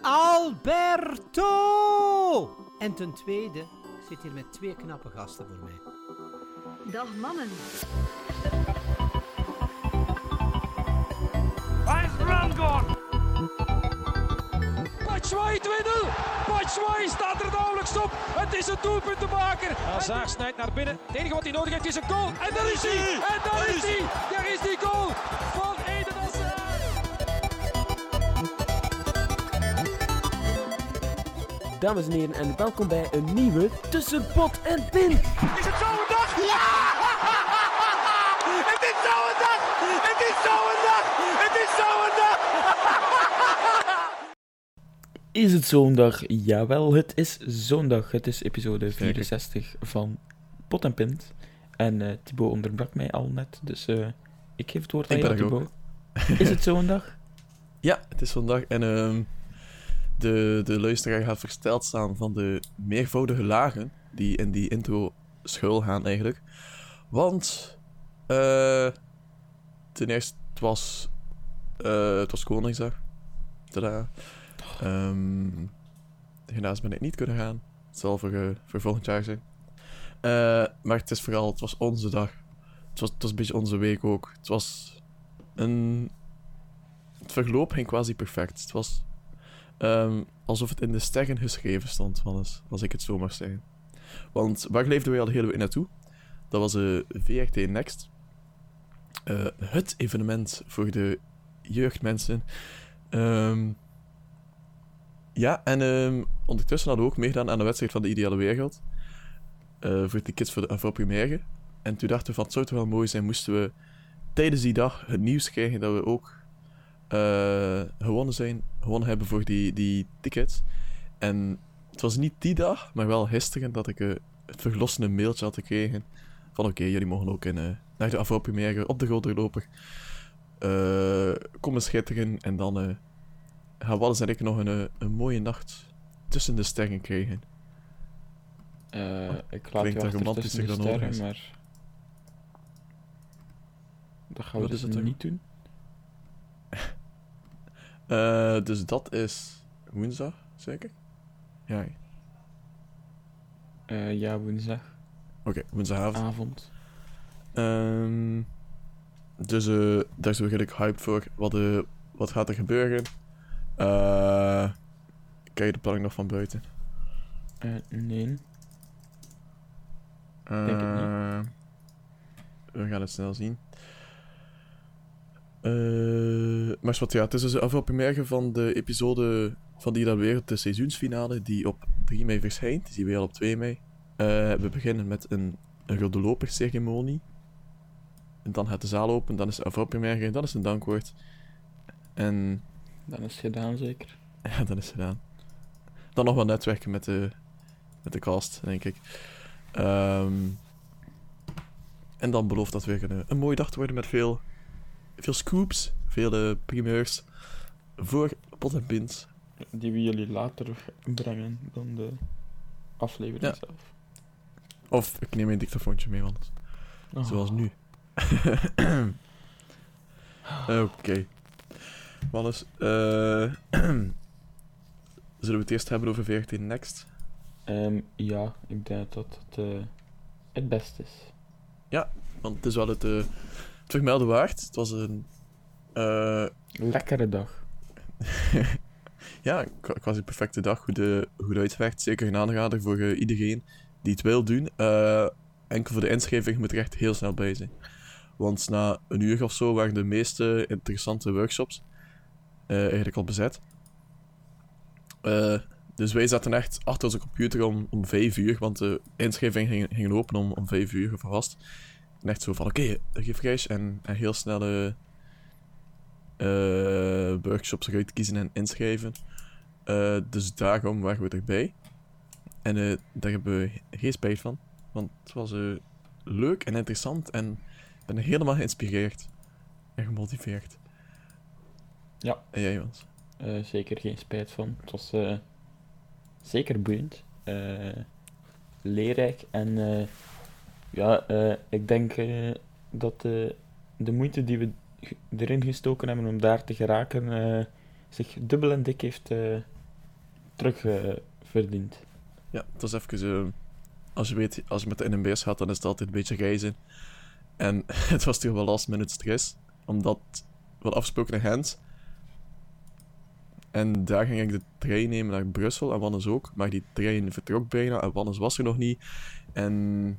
Alberto! En ten tweede, ik zit hier met twee knappe gasten voor mij. Dag mannen. Waar is Rangor? Batshuayi 2-0. Batshuayi staat er nauwelijks op. Het is een doelpuntenmaker. Hazard snijdt naar binnen. Het enige wat hij nodig heeft is een goal. En daar is hij. En daar is hij. Daar is die goal van Dames en heren, en welkom bij een nieuwe Tussen Pot en Pin. Is het zo'n dag? Ja! Het is zo'n dag! Het is zo'n dag! Het is zo'n dag! Is het zondag? Jawel, het is zondag. Het is episode 64 van Pot en Pint. En eh Thibaut onderbrak mij al net, dus eh, ik geef het woord aan jou, Thibaut. Is het zondag? Ja, het is vandaag en ehm, de, de luisteraar gaat versteld staan van de meervoudige lagen die in die intro schuil gaan eigenlijk. Want eh ten eerste, het was, eh het was Koningsdag. Tada. Ehm helaas ben ik niet kunnen gaan. Het zal voor, eh, voor volgend jaar zijn. Maar het is vooral, het was onze dag. Het was, het was een beetje onze week ook. Het was een het verloop ging quasi perfect. Het was ehm, alsof het in de sterren geschreven stond, als, als ik het zo mag zeggen. Want waar leefden wij al de hele week naartoe? Dat was de VRT Next. Eh, het evenement voor de jeugdmensen. Ehm, ja, en ehm, ondertussen hadden we ook meegedaan aan de wedstrijd van de Ideale Wereld. eh, voor de kids voor de Afro Primaire. En toen dachten we van, het zou toch wel mooi zijn, moesten we tijdens die dag het nieuws krijgen dat we ook eh, gewonnen zijn, gewonnen hebben voor die, die tickets. En het was niet die dag, maar wel gisteren dat ik eh, het verlossende mailtje had gekregen van oké, jullie mogen ook in, eh, naar de afro première op de Golderloper eh komen schitteren en dan gaan Wallis en ik nog een, een mooie nacht tussen de sterren krijgen. Eh, ik laat Klinkt dat romantischer dan sterren, maar... Dat gaan we Wat dus het niet doen. Eh, dus dat is woensdag, zeker? Ja, oké, Eh, ja, woensdag, woensdagavond. avond. Ehm, dus eh, daar zijn we redelijk hyped voor. Wat, eh, wat gaat er gebeuren? Eh kijk je de planning nog van buiten? Eh, nee. Denk het niet. Eh, We gaan het snel zien. Eh, maar wat, ja, het is dus de afvalpremière van de episode van Die dat Wereld, de seizoensfinale, die op 3 mei verschijnt. Die zien we al op 2 mei. Eh, we beginnen met een, een rode loperceremonie. En dan gaat de zaal open, dan is de afvalpremière, dan is een dankwoord. En Dan is het gedaan, zeker. ja, dan is het gedaan. Dan nog wat netwerken met de, met de cast, denk ik. Ehm, en dan belooft dat weer een, een mooie dag te worden met veel, veel scoops, veel eh, primeurs voor pot en pint. Die we jullie later brengen dan de aflevering Ja. zelf. Of ik neem een dictafoontje mee, want Oh. zoals nu. Oké. Wannes, eh zullen we het eerst hebben over VRT Next? Ehm, ja, ik denk dat het eh, het beste is. Want het is wel het, het vermelden waard. Het was een... eh, Lekkere dag. ja, qua- quasi perfecte dag. Goed, eh, goed uitgewerkt. Zeker een aanrader voor eh, iedereen die het wil doen. Eh, enkel voor de inschrijving moet er echt heel snel bij zijn. Want na een uur of zo waren de meeste interessante workshops eigenlijk al bezet. Dus wij zaten echt achter onze computer om, om vijf uur, want de inschrijving ging, ging open om, om vijf uur vast. Echt zo van, oké, geef cash en, en heel snelle eh, workshops eruit kiezen en inschrijven. Eh, dus daarom waren we erbij. En eh, daar hebben we geen spijt van. Want het was eh, leuk en interessant en ik ben helemaal geïnspireerd. En gemotiveerd. Ja. En jij, Jans? Eh, zeker geen spijt van. Het was eh, zeker boeiend. eh, leerrijk. En eh, ja, eh, ik denk eh, dat eh, de moeite die we erin gestoken hebben om daar te geraken, zich dubbel en dik heeft terug verdient. Ja, het was even... als je weet, als je met de NMBS gaat, dan is het altijd een beetje reizen. En het was toch wel last minute stress. Omdat we afgesproken naar Gent. En daar ging ik de trein nemen naar Brussel en Wannes ook. Maar die trein vertrok bijna en Wannes was er nog niet. En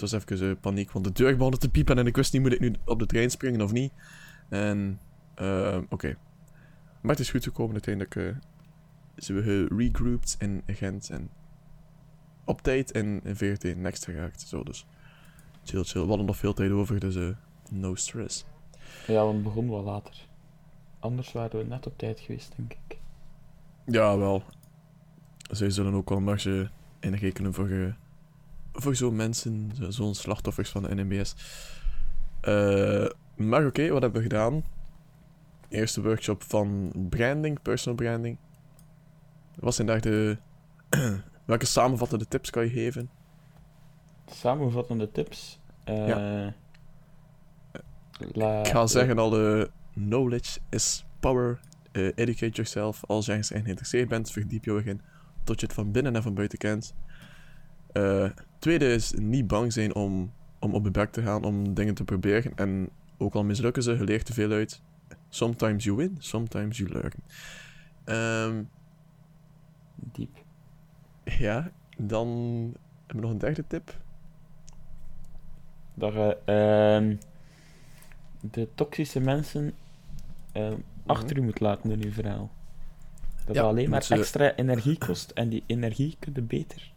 het was even eh, paniek, want de deur begon te piepen en ik wist niet, moet ik nu op de trein springen of niet? En, eh, oké. Maar het is goed gekomen uiteindelijk. eh zijn we geregrouped in Gent en op tijd in, in VRT Next geraakt. Zo, dus chill, chill. We hadden nog veel tijd over, dus no stress. Ja, want het begon wel later. Anders waren we net op tijd geweest, denk ik. Ja, wel. Zij zullen ook wel een marge inrekenen voor, voor zo'n mensen, zo- zo'n slachtoffers van de NMBS. Eh, maar oké, wat hebben we gedaan? Eerste workshop van branding, personal branding. Wat zijn daar de... Welke samenvattende tips kan je geven? Samenvattende tips. eh, la- Ik ga zeggen al de knowledge is power. Eh, educate yourself. Als je ergens in geïnteresseerd bent, verdiep je erin. Tot je het van binnen en van buiten kent. Eh, tweede is niet bang zijn om, om op je bek te gaan, om dingen te proberen. En ook al mislukken ze, je leert er veel uit. Sometimes you win, sometimes you learn. Ehm, Diep. ja, dan hebben we nog een derde tip. Dat je ehm, de toxische mensen ehm, achter je moet laten in je verhaal. Dat Ja, alleen maar ze- extra energie kost en die energie kun je beter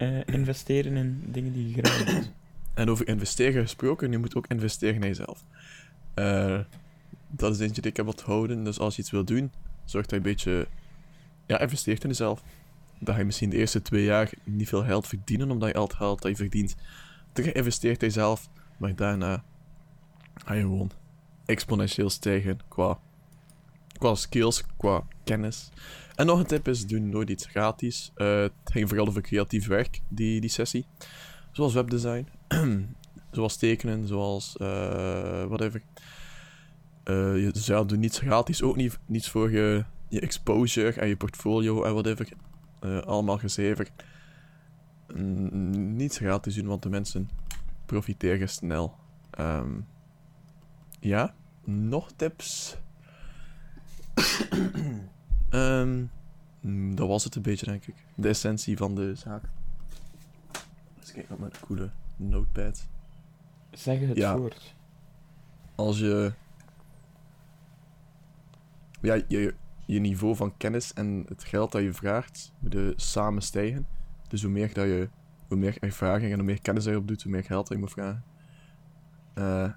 eh, investeren in dingen die je graag doet. En over investeren gesproken, je moet ook investeren in jezelf. Eh, dat is eentje die ik heb onthouden. Dus als je iets wil doen, zorg dat je een beetje ja, investeert in jezelf. Dat je misschien de eerste twee jaar niet veel geld verdienen, omdat je al het geld dat je verdient terug investeert in jezelf. Maar daarna ga je gewoon exponentieel stijgen qua, qua skills, qua kennis. En nog een tip is, doe nooit iets gratis. Eh, het ging vooral over creatief werk, die, die sessie. Zoals webdesign. zoals tekenen, zoals eh whatever. Eh, je, dus ja, doe niets gratis. Ook niet, niets voor je, je exposure en je portfolio en whatever. Allemaal gezever. Niets gratis doen, want de mensen profiteren snel. Ehm, ja, nog tips? Ehm, mm, dat was het een beetje, denk ik. De essentie van de zaak. Eens kijken op mijn coole notepad. Zeg het Ja. woord. Als je... Ja, je, je niveau van kennis en het geld dat je vraagt, moeten samen stijgen. Dus hoe meer dat je... Hoe meer ervaring en hoe meer kennis je opdoet, hoe meer geld dat je moet vragen. Eh,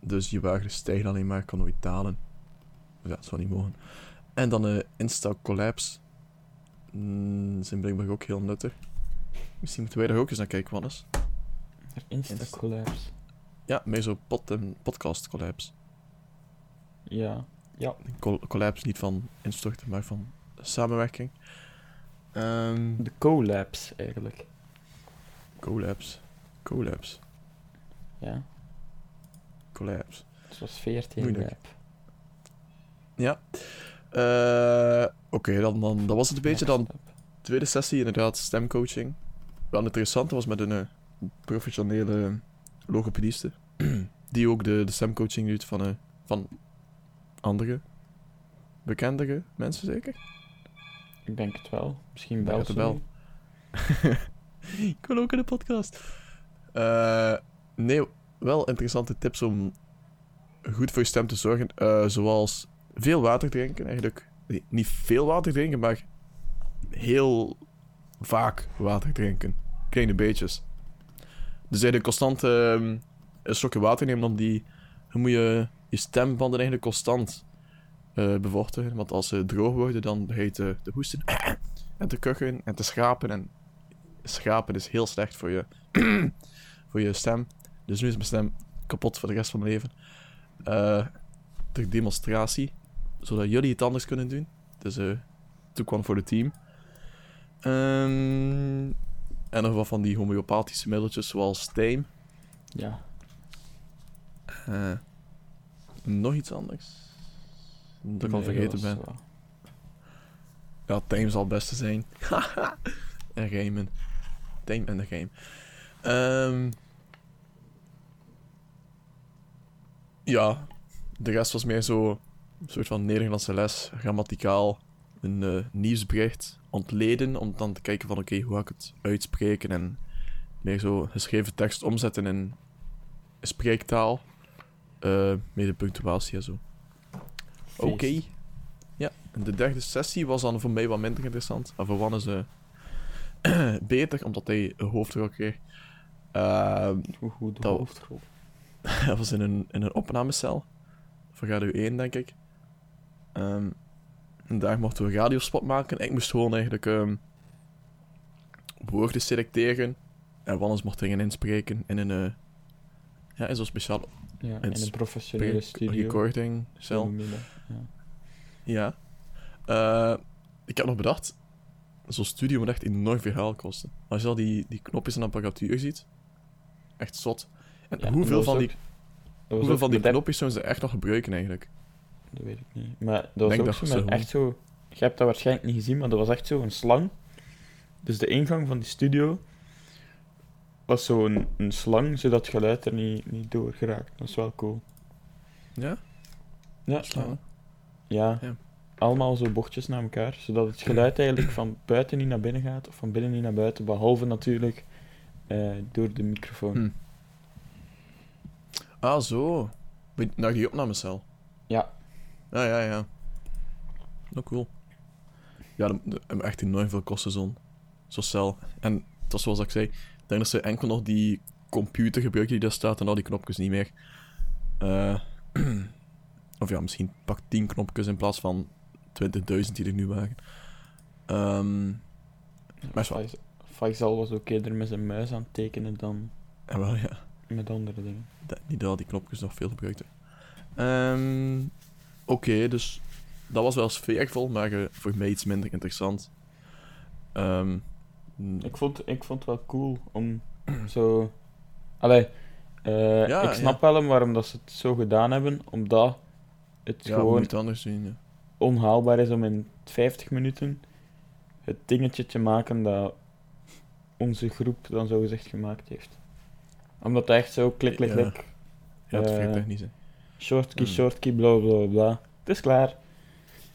dus je waarde stijgt alleen maar, kan nooit dalen. Ja, dat zou niet mogen. En dan de Insta Collapse. Mm, zijn blijkbaar ook heel nuttig. Misschien moeten wij er ook eens naar kijken, Wannes. Insta collapse. Ja, meer zo pod en podcast collapse. Ja. Ja. Col- collapse niet van instorten, maar van samenwerking. Ehm De collapse eigenlijk. collapse. Collapse. Ja. Collapse. Zoals 14 Moeilijk. lab. Ja. Eh, Oké, dan, dan dat was het een beetje. Dan tweede sessie, inderdaad, stemcoaching. Wel interessant was met een eh, professionele logopediste. die ook de, de stemcoaching doet van, eh, van andere bekendere mensen, zeker? Ik denk het wel. Misschien Bij bel de ze bel. nu. ik wil ook in de podcast. Nee, wel interessante tips om goed voor je stem te zorgen. Zoals veel water drinken, eigenlijk. Niet veel water drinken, maar heel vaak water drinken. Kleine beetjes. Dus eigenlijk constant ehm, een slokje water nemen, om die... Dan moet je je stembanden eigenlijk constant eh bevochtigen. Want als ze droog worden, dan begint te, te hoesten en te kuchen en te schrapen. En schrapen is heel slecht voor je, voor je stem. Dus nu is mijn stem kapot voor de rest van mijn leven. Eh ter demonstratie, zodat jullie het anders kunnen doen. Dus eh took one voor het team. Ehm, en nog wat van die homeopathische middeltjes, zoals tijm. Ja. Eh, nog iets anders? Dat ik al vergeten ben. wel- Ja, time zal het beste zijn. en rijmen. Time en de game. Ehm ja, de rest was meer zo een soort van Nederlandse les, grammaticaal, een eh, nieuwsbericht ontleden, om dan te kijken van oké, hoe ga ik het uitspreken en meer zo geschreven tekst omzetten in spreektaal, eh met de punctuatie en zo. Oké. Ja, en de derde sessie was dan voor mij wat minder interessant. En voor Wannes eh beter, omdat hij een hoofdrol kreeg. Ehm, Hoe goed de Dat- hoofdrol. dat was in een, in een opnamecel. Voor Radio 1, denk ik. Ehm, en daar mochten we een radiospot maken. Ik moest gewoon eigenlijk ehm, woorden selecteren. En Wannes mocht dingen inspreken in een... eh, ja, in zo'n speciaal Ja, in een professionele studio. recording cel. Ja. Ja. Eh, ik heb nog bedacht, zo'n studio moet echt enorm veel geld kosten. Als je al die, die knopjes en apparatuur ziet, echt zot. En Ja, hoeveel van die, hoeveel van die knopjes zouden ze echt nog gebruiken eigenlijk? Dat weet ik niet. Maar dat was Denk ook dat zo met echt zo... Je hebt dat waarschijnlijk niet gezien, maar dat was echt zo een slang. Dus de ingang van die studio was zo een, een slang, zodat het geluid er niet, niet door geraakt. Dat is wel cool. Ja? Ja, ja. Ja. Allemaal zo bochtjes naar elkaar, zodat het geluid eigenlijk van buiten niet naar binnen gaat, of van binnen niet naar buiten, behalve natuurlijk eh, door de microfoon. Hm. Ah, zo. Naar die opnamecel. Ja. Ja, ja, ja. Nou, cool. Ja, dat dat hebben echt enorm veel kosten, zo'n zo'n cel. En het was zoals ik zei, ik denk dat ze enkel nog die computer gebruiken die daar staat en al die knopjes niet meer. Eh, of ja, misschien pak 10 knopjes in plaats van 20.000 die er nu waren. Ehm maar Fais- Faisal was ook eerder met zijn muis aan het tekenen dan en wel, ja. met andere dingen. dat, niet dat al die knopjes nog veel gebruikten. Ehm Oké, dus dat was wel sfeervol, maar voor mij iets minder interessant. Ehm, mm, Ik vond, ik vond het wel cool om zo. Allee, eh, Ja, ik snap wel waarom dat ze het zo gedaan hebben, omdat het ja, gewoon anders zien. Ja. onhaalbaar is om in 50 minuten het dingetje te maken dat onze groep dan zo gezegd gemaakt heeft. Omdat het echt zo klik, klik, Ja. klik, Ja, het is Eh, shortkie, Mm. shortkie, bla bla bla. Het is klaar.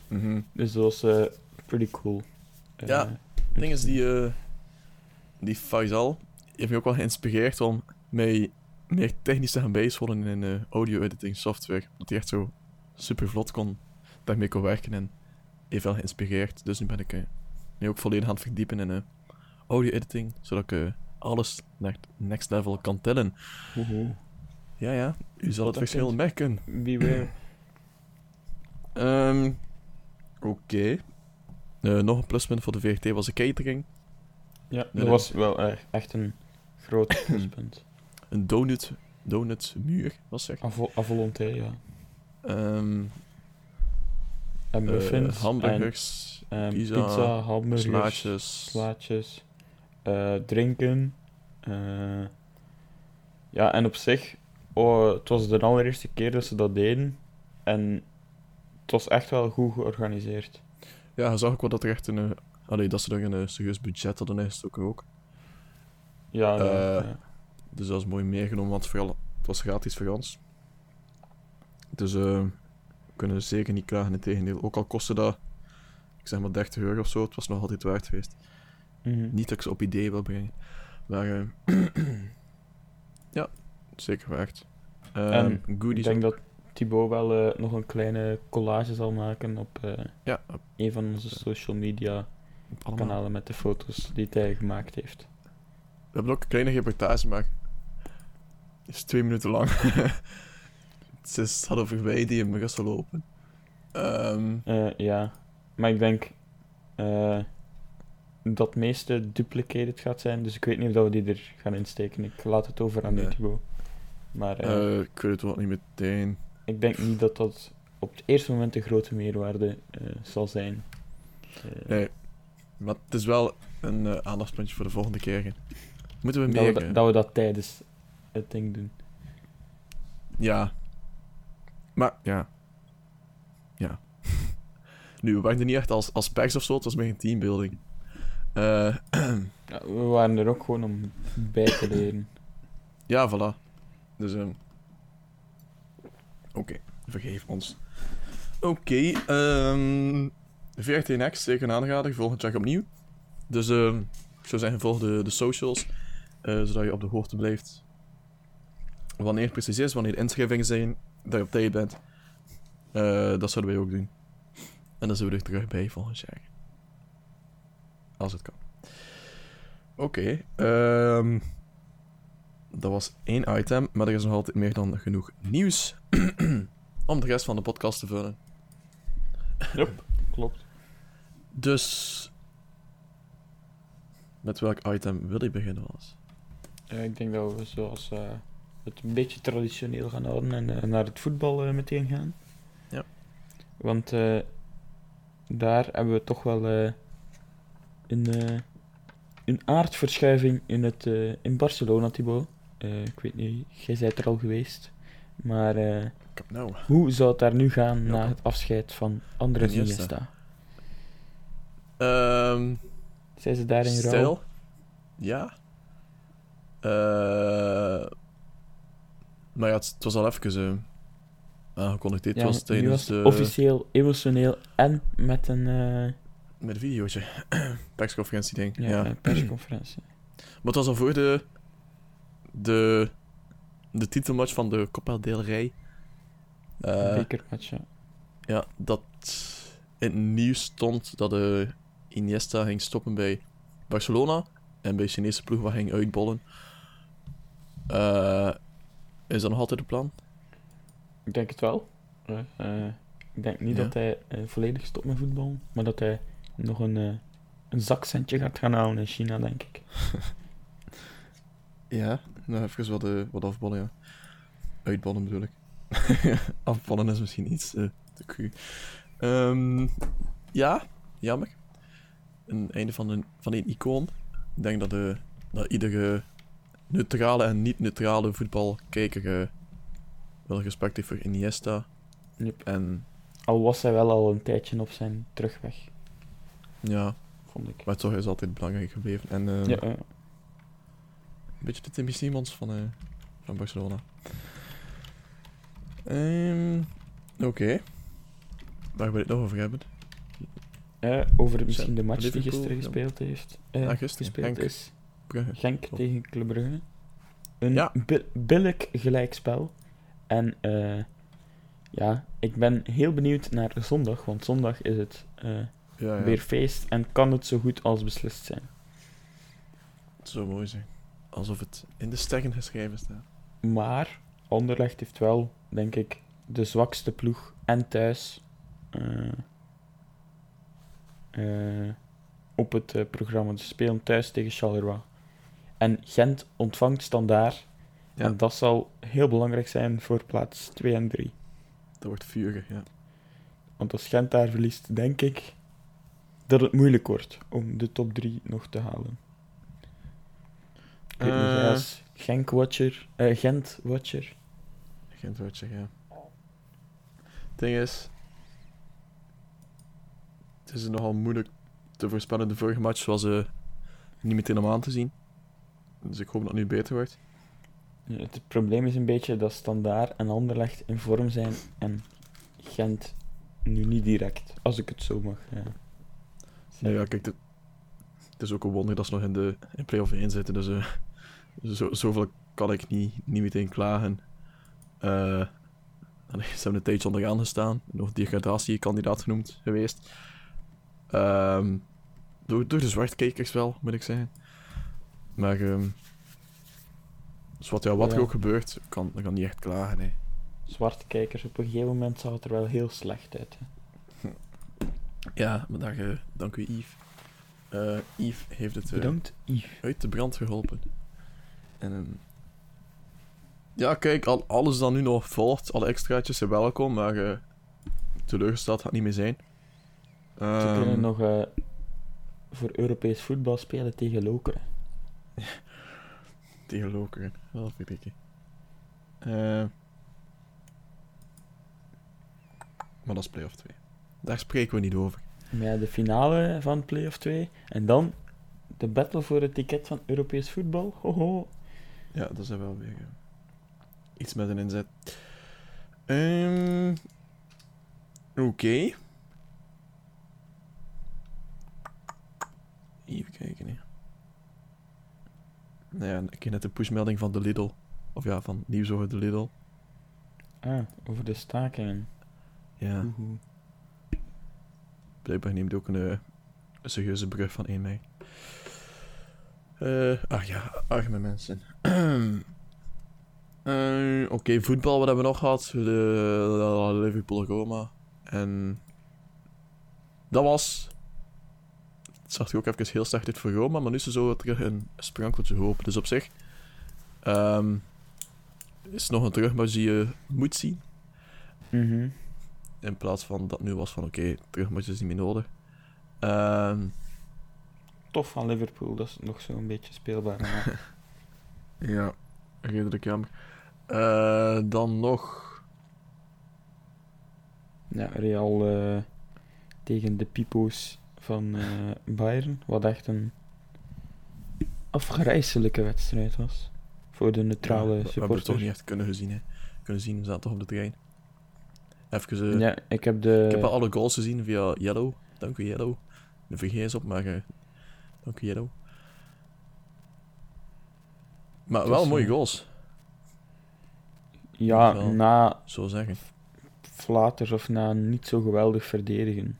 Mhm. Dus dat was eh, pretty cool. Eh, Ja. Het ding is, die, eh, die Faisal heeft me ook wel geïnspireerd om mij meer technisch te gaan bijscholen in eh, audio-editing software. Dat hij echt zo super vlot kon, daarmee kon werken en heeft wel geïnspireerd. Dus nu ben ik eh, nu ook volledig aan het verdiepen in eh, audio-editing, zodat ik eh, alles naar het next level kan tellen. Ja, ja, u zal het Dat verschil merken. Beware. Ehm, Oké. Eh, nog een pluspunt voor de VRT was de catering. Ja, dat Nee, was wel erg- echt een groot pluspunt. Een donut, donutmuur, was zeg. A, vo- a volonté, ja. Ehm En eh, muffins. hamburgers, en, ehm, pizza, pizza, hamburgers, slaatjes. slaatjes, eh, drinken. eh, ja, en op zich, oh, het was de allereerste keer dat ze dat deden. En het was echt wel goed georganiseerd. Ja, zag ook wel dat er echt een... eh, allee, dat ze er een eh, serieus budget hadden ingestoken ook. Ja, ja, Eh, ja. Dus dat is mooi meegenomen, want vooral, het was gratis voor ons. Dus eh, we kunnen zeker niet klagen, in tegendeel. Ook al kostte dat, ik zeg maar 30 euro of zo, het was nog altijd waard geweest. Mhm. Niet dat ik ze op idee wil brengen. Maar zeker waard. Ehm En goodies Ik denk dat Thibaut wel eh, nog een kleine collage zal maken op eh, Ja, op- een van onze social media kanalen met de foto's die hij gemaakt heeft. We hebben ook een kleine reportage, het is twee minuten lang. het is, gaat over wij die in Brussel lopen. Ehm, Eh, ja, maar ik denk eh, dat het meeste duplicated gaat zijn, dus ik weet niet of dat we die er gaan insteken. Ik laat het over aan Nee. Thibaut. Maar eh, eh, ik weet het wel niet meteen. ik denk niet dat dat op het eerste moment een grote meerwaarde eh, zal zijn. Nee, maar het is wel een aandachtspuntje voor de volgende keer. Moeten we dat, we meer... dat, eh, dat we dat tijdens het ding doen. Ja. Maar, ja. Ja. Nu, we werkten niet echt als, als packs of zo, het was meer een teambuilding. Eh, Ja, we waren er ook gewoon om bij te leren. ja, voilà. Dus, ehm Oké, vergeef ons. Oké, ehm VRT Next, zeker een aanrader, volgend jaar opnieuw. Dus, ehm ik zou zeggen, volg de, socials, eh, zodat je op de hoogte blijft. Wanneer het precies is, wanneer de inschrijvingen zijn, dat je op tijd bent. Eh, dat zouden wij ook doen. En dan zijn we er terug bij volgend jaar. Als het kan. Oké. ehm, dat was één item, maar er is nog altijd meer dan genoeg nieuws om de rest van de podcast te vullen. Yep, klopt. Dus. Met welk item wil ik beginnen, was? Ik denk dat we zoals eh, het een beetje traditioneel gaan houden en eh, naar het voetbal eh, meteen gaan. Ja. Want daar hebben we toch wel een, een aardverschuiving in, het, in Barcelona, Thibaut. Eh, ik weet niet, jij bent er al geweest. Maar eh, nou. hoe zou het daar nu gaan Ja, na het afscheid van Andres Iniesta. Ehm Zijn ze daar in rouw? Stijl? Ja. Eh maar ja, het, het was al even aangekondigd. Dit Ja, was tijdens de... officieel, emotioneel en met een Met een videootje. Persconferentie, denk ik. ja, Ja. persconferentie. Maar het was al voor de... De, de titelmatch van de Copa del Rey. Eh, Bekermatch, ja. ja, dat in het nieuws stond dat de Iniesta ging stoppen bij Barcelona. En bij de Chinese ploeg wat ging uitbollen. Eh, is dat nog altijd het plan? Ik denk het wel. Eh, eh, ik denk niet Ja. dat hij eh, volledig stopt met voetbal, maar dat hij nog een, eh, een zakcentje gaat gaan halen in China, denk ik. Ja, nou even wat, eh, wat afbollen, ja. Uitbollen bedoel ik. afbollen is misschien iets eh, te cru. Ehm, ja, jammer. Een einde van een, van een icoon. Ik denk dat, de, dat iedere neutrale en niet-neutrale voetbalkijker wel respect heeft voor Iniesta. Yep. En Al was hij wel al een tijdje op zijn terugweg, ja, vond ik. maar toch is altijd belangrijk gebleven. En ehm, Ja, beetje de Timmy Simons van, eh, van Barcelona. Ehm, Oké. Waar wil je het nog over hebben? over misschien de match die gisteren gespeeld heeft. eh, Ah, gisteren, gespeeld Genk. is. Brugge. Genk Klopt. tegen Club Brugge. Een Ja. bi- billig gelijkspel. En eh, ja, ik ben heel benieuwd naar zondag, want zondag is het Ja, ja. weer feest en kan het zo goed als beslist zijn. Het zou mooi zijn. Alsof het in de sterren geschreven staat. Maar Anderlecht heeft wel, denk ik, de zwakste ploeg en thuis eh, eh, op het eh, programma. Ze spelen thuis tegen Charleroi. En Gent ontvangt standaard. Ja. En dat zal heel belangrijk zijn voor plaats 2 en 3. Dat wordt vurig, ja. Want als Gent daar verliest, denk ik dat het moeilijk wordt om de top 3 nog te halen. Ik weet niet, Eh. Genk-watcher, eh, Gent-watcher. Zeggen, ja. Het ding is... Het is nogal moeilijk te voorspellen. De vorige match was eh, niet meteen om aan te zien. Dus ik hoop dat het nu beter wordt. Ja, Het probleem is een beetje dat Standaard en Anderlecht in vorm zijn en Gent nu niet direct, als ik het zo mag zeggen. ja, kijk, het, is ook een wonder dat ze nog in de in play-off 1 zitten. Dus zo, zoveel kan ik niet, niet meteen klagen. Allee, ze hebben een tijdje onderaan gestaan. Nog degradatiekandidaat genoemd geweest. Ehm, door, door de zwartkijkers wel, moet ik zeggen. Maar ehm, dus wat, ja, wat er ook gebeurt, kan, kan niet echt klagen. Nee. Zwarte kijkers, op een gegeven moment zag het er wel heel slecht uit. Hè. Ja, daar, eh, dank u Yves. Eh, Yves heeft het... eh, Bedankt, Yves. uit de brand geholpen. En ehm, ja, kijk, al, alles dat nu nog volgt, alle extraatjes zijn welkom, maar eh teleurgesteld gaat niet meer zijn. Ze Ehm, kunnen nog eh, voor Europees voetbal spelen tegen Lokeren. Tegen Lokeren, wel verdikken. Eh maar dat is play-off 2. Daar spreken we niet over. Maar ja, de finale van Play-off 2. En dan de battle voor het ticket van Europees voetbal. Hoho. Ja, dat is wel weer iets met een inzet. Ehm Oké. Even kijken, hè. Nou ja, ik heb net de pushmelding van de Lidl. Of ja, van nieuws over de Lidl. Ah, over de stakingen. Ja, blijkbaar neemt ook een, eh, een serieuze brug van 1 mei. Eh, ach ja, arme mensen. Eh, Oké, voetbal, wat hebben we nog gehad? De, Liverpool-Roma. En dat was... Het zag er ook even heel slecht uit voor Roma, maar nu is er zo terug een sprankeltje hoop. Dus op zich ehm, is nog een terugmatch die je moet zien. Mhm. In plaats van dat nu was van oké, terugmatch is niet meer nodig. Ehm, Tof van Liverpool, dat is nog zo'n beetje speelbaar. Ja, redelijk jammer. Eh, dan nog... ja, Real eh, tegen de Pipo's van eh, Bayern. Wat echt een afgrijzelijke wedstrijd was. Voor de neutrale Ja, we- we hebben het toch supporters. niet echt kunnen gezien, hè. Kunnen zien, we zaten toch op de trein. Even, Ja, ik heb de... ik heb alle goals gezien via Yellow. Dank u, Yellow. De vergeet op, maar... Yellow. Maar wel mooie goals, ja, wel. na zo zeggen. flaters of na niet zo geweldig verdedigen.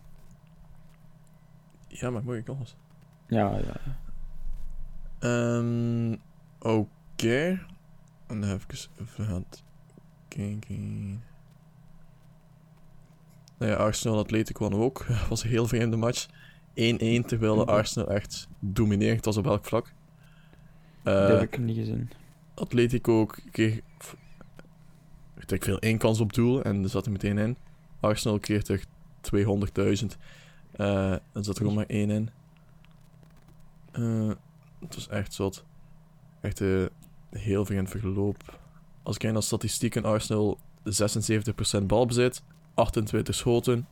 Ja, maar mooie goals. Ja, ja. Ehm Oké. En dan even even kijken. Nou ja, Arsenal Atletico kwam ook. Het was een heel vreemde match. 1-1, terwijl de Mhm. Arsenal echt dominerend was op elk vlak. Eh, dat heb ik niet gezien. Atletico kreeg ik veel, één kans op doel en er zat er meteen in. Arsenal kreeg er 200.000 eh en zat er gewoon maar één in. Eh, het was echt zot. Echt een heel vreemd verloop. Als ik kijk naar statistieken, Arsenal 76% balbezit, 28 schoten,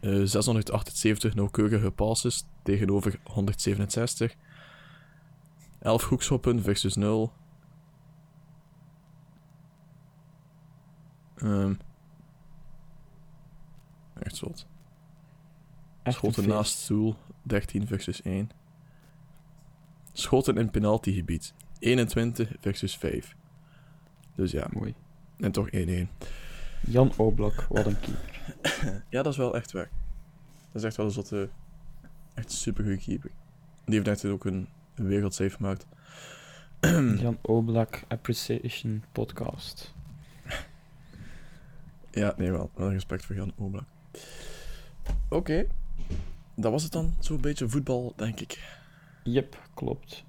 eh 678 nauwkeurige passes tegenover 167. 11 hoekschoppen versus 0. Ehm echt zot. Schoten naast stoel, 13 versus 1. Schoten in penaltygebied, 21 versus 5. Dus ja, Mooi. en toch 1-1. Jan Oblak, wat een keeper. Ja, dat is wel echt waar. Dat is echt wel een zotte, echt super goede keeper. Die heeft net ook een, een wereldsave gemaakt. Jan Oblak Appreciation Podcast. Ja, nee, wel. Wel respect voor Jan Oblak. Oké. Dat was het dan. Zo'n beetje voetbal, denk ik. Yep, klopt.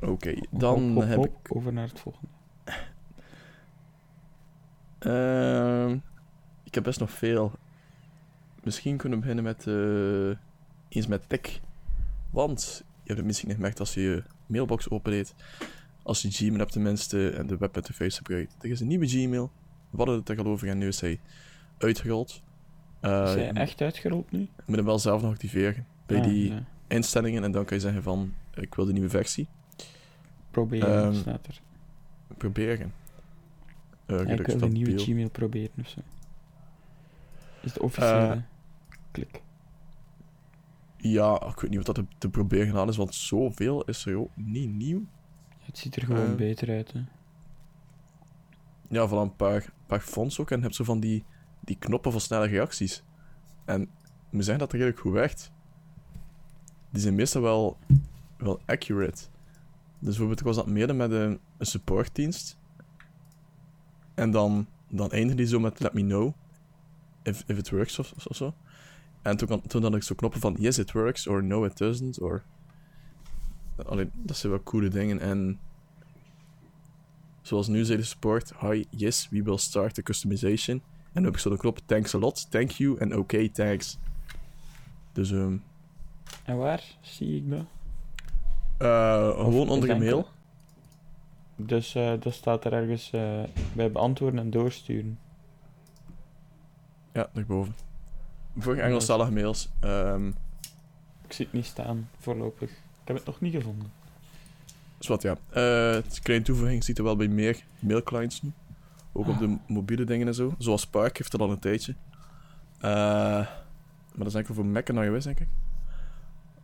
Oké, dan Hop, hop, heb ik... Over naar het volgende. Ehm, ik heb best nog veel. Misschien kunnen we beginnen met... eh, eens met tech. Want, je hebt het misschien niet gemerkt als je je mailbox opendeed. Als je Gmail hebt tenminste en de webinterface gebruikt. Er is een nieuwe Gmail. We hadden het er al over en nu is hij uitgerold. Eh, Is hij je echt uitgerold nu? moet hem wel zelf nog activeren. Bij Ah, die ja. instellingen en dan kan je zeggen van ik wil de nieuwe versie Proberen, Ehm, staat er. proberen. Uh, Ja, ik wil een nieuwe Gmail proberen of zo. Is het officiële? Eh, Klik. Ja, ik weet niet wat dat te, proberen aan is, want zoveel is er ook niet nieuw. Het ziet er gewoon eh, beter uit, hè. Ja, van een paar, paar fonts ook en je hebt zo van die, die knoppen voor snelle reacties. En moet zeggen dat redelijk goed werkt. Die zijn meestal wel, wel accurate. Dus bijvoorbeeld, ik was het mailen met een, een supportdienst. En dan, dan eindigde die zo met let me know if, if it works of, of zo. En toen, toen had ik zo knoppen van yes it works, or no it doesn't, or... Allee, dat zijn wel coole dingen. En zoals nu zei de support, hi, yes, we will start the customization. En dan heb ik zo de knop thanks a lot, thank you en oké, thanks. Dus ehm En waar zie ik dat? eh, gewoon onder je enkel- mail. Dus eh, dat staat er ergens eh, bij beantwoorden en doorsturen. Ja, daarboven. Voor Engelstalige mails. ehm Ik zie het niet staan, voorlopig. Ik heb het nog niet gevonden. is wat ja. Eh, het kleine toevoeging ziet er wel bij meer mailclients nu. Ook op de mobiele dingen en zo. Zoals Spark heeft dat al een tijdje. Maar dat is enkel voor Mac en iOS, denk ik.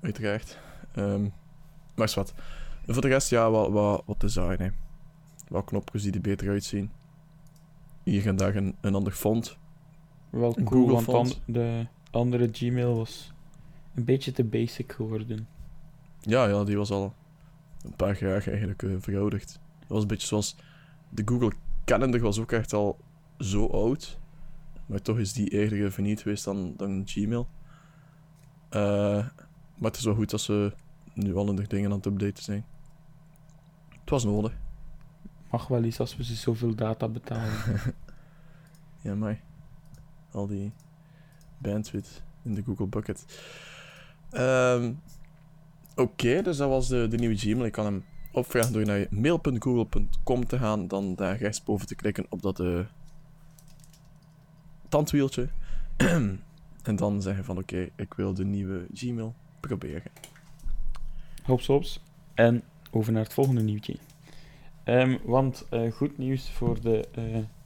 Uiteraard. Ehm, maar is wat. En voor de rest, ja, wat, wat, wat design, hè. Knopjes die er beter uitzien. Hier en daar een, een ander font. Wel cool, Google want font. de andere Gmail was een beetje te basic geworden. Ja, ja, die was al een paar jaar eigenlijk eh, verouderd. Dat was een beetje zoals... De Google Calendar was ook echt al zo oud. Maar toch is die eerder vernieuwd geweest dan, dan Gmail. Eh, maar het is wel goed dat ze nu al in de dingen aan het updaten zijn. Het was nodig. Mag wel eens als we ze zoveel data betalen. Ja, maar al die bandwidth in de Google Bucket. Ehm, Oké, dus dat was de, de nieuwe Gmail. Ik kan hem opvragen door naar mail.google.com te gaan, dan daar rechtsboven te klikken op dat eh tandwieltje. en dan zeggen van oké, ik wil de nieuwe Gmail proberen. Hops, hops. En over naar het volgende nieuwtje. Ehm, want eh, goed nieuws voor de eh,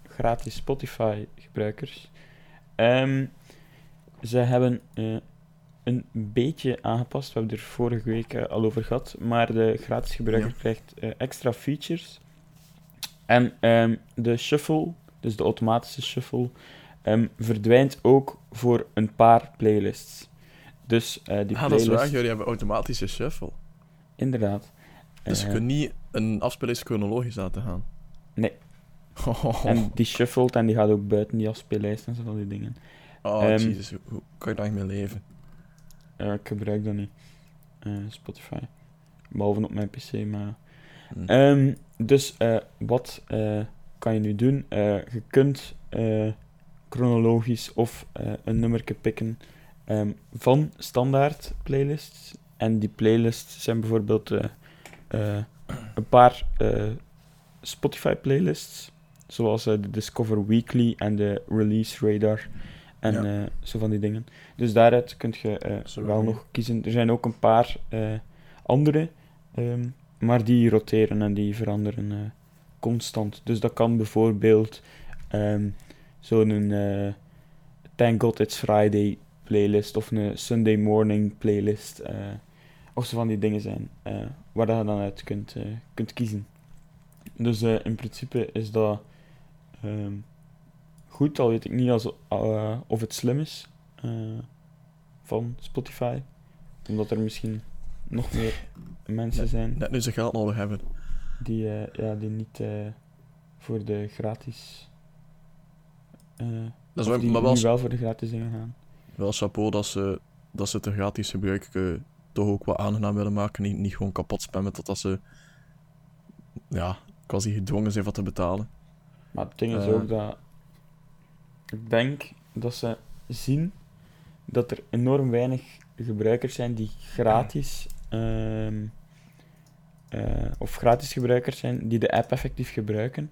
gratis Spotify-gebruikers. Ehm, ze hebben eh, een beetje aangepast. We hebben er vorige week al over gehad. Maar de gratis gebruiker Ja. krijgt extra features. En ehm, de shuffle, dus de automatische shuffle, verdwijnt ook voor een paar playlists. Dus die ah, dat is playlists... waar, jullie hebben automatische shuffle. Inderdaad. Dus je kunt niet een afspeellijst chronologisch laten gaan. Nee. Oh, En die shuffelt en die gaat ook buiten die afspeellijst en zo van die dingen. oh ehm, jezus, hoe, hoe kan je daar mee leven? Eh, ik gebruik dat niet. Eh, Spotify. Behalve op mijn PC, maar... Hm. Ehm, dus eh, wat eh, kan je nu doen? Je kunt chronologisch of een nummerke pikken ehm, van standaard playlists. En die playlists zijn bijvoorbeeld een paar eh, Spotify playlists, zoals eh, de Discover Weekly en de Release Radar en Ja. eh, zo van die dingen. Dus daaruit kun je wel nog kiezen. Er zijn ook een paar andere, ehm, maar die roteren en die veranderen constant. Dus dat kan bijvoorbeeld ehm, zo'n Thank God It's Friday playlist of een Sunday Morning playlist. Of zo van die dingen zijn eh, waar dat je dan uit kunt, eh, kunt kiezen. Dus eh, in principe is dat ehm, goed, al weet ik niet als, of het slim is van Spotify. Omdat er misschien nog meer mensen zijn Net nu ze geld nodig hebben. die, ja, die niet voor de gratis. Dat is of wel, die maar wel, voor de gratis dingen gaan. wel chapeau dat ze, dat ze het gratis gebruik eh, toch ook wat aangenaam willen maken. Niet, niet gewoon kapot spammen totdat ze ja, quasi gedwongen zijn van te betalen. Maar het ding is Eh. ook dat. Ik denk dat ze zien dat er enorm weinig gebruikers zijn die gratis. ehm, eh, of gratis gebruikers zijn die de app effectief gebruiken.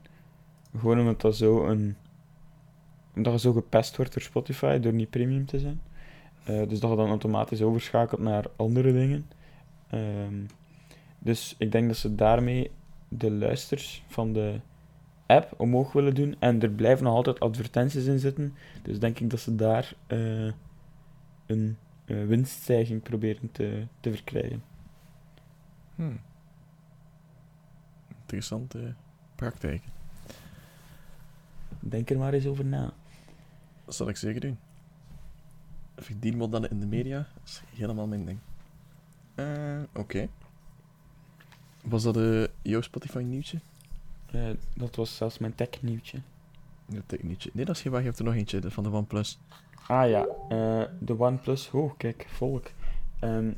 Gewoon omdat dat zo een. omdat je zo gepest wordt door Spotify door niet premium te zijn. Eh, dus dat je dan automatisch overschakelt naar andere dingen. Ehm, dus ik denk dat ze daarmee de luisters van de app omhoog willen doen. En er blijven nog altijd advertenties in zitten. Dus denk ik dat ze daar eh, een eh, winststijging proberen te, te verkrijgen. Hmm. Interessante praktijk. Denk er maar eens over na. Dat zal ik zeker doen. Verdienmodellen in de media dat is helemaal mijn ding. Eh, Oké. Was dat eh jouw Spotify nieuwtje? Eh, dat was zelfs mijn tech-nieuwtje. Ik niet. Nee, dat is geen waar. Je hebt er nog eentje van de OnePlus. Ah ja, de OnePlus. Oh, kijk, volk. Ehm,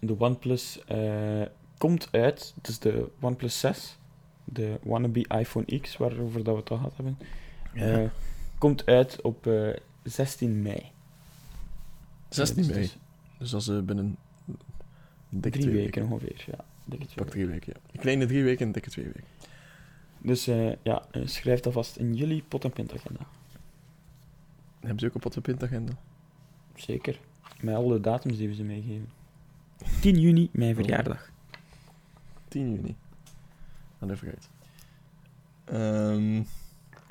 de OnePlus komt uit. Het is de OnePlus 6. De wannabe iPhone X, waarover dat we het al gehad hebben. Komt uit op eh, 16 mei. 16 Dus- mei. dus Dus dat is eh, binnen dikke drie twee weken ongeveer, ja. Dikke twee Pak drie weken, ja. Een kleine drie weken en dikke twee weken. Dus eh, ja, eh, schrijf dat vast in jullie pot- en pintagenda. Hebben ze ook een pot- en pintagenda? zeker. Met alle datums die we ze meegeven. 10 juni, mijn verjaardag. 10 juni. Dan even uit. Ehm,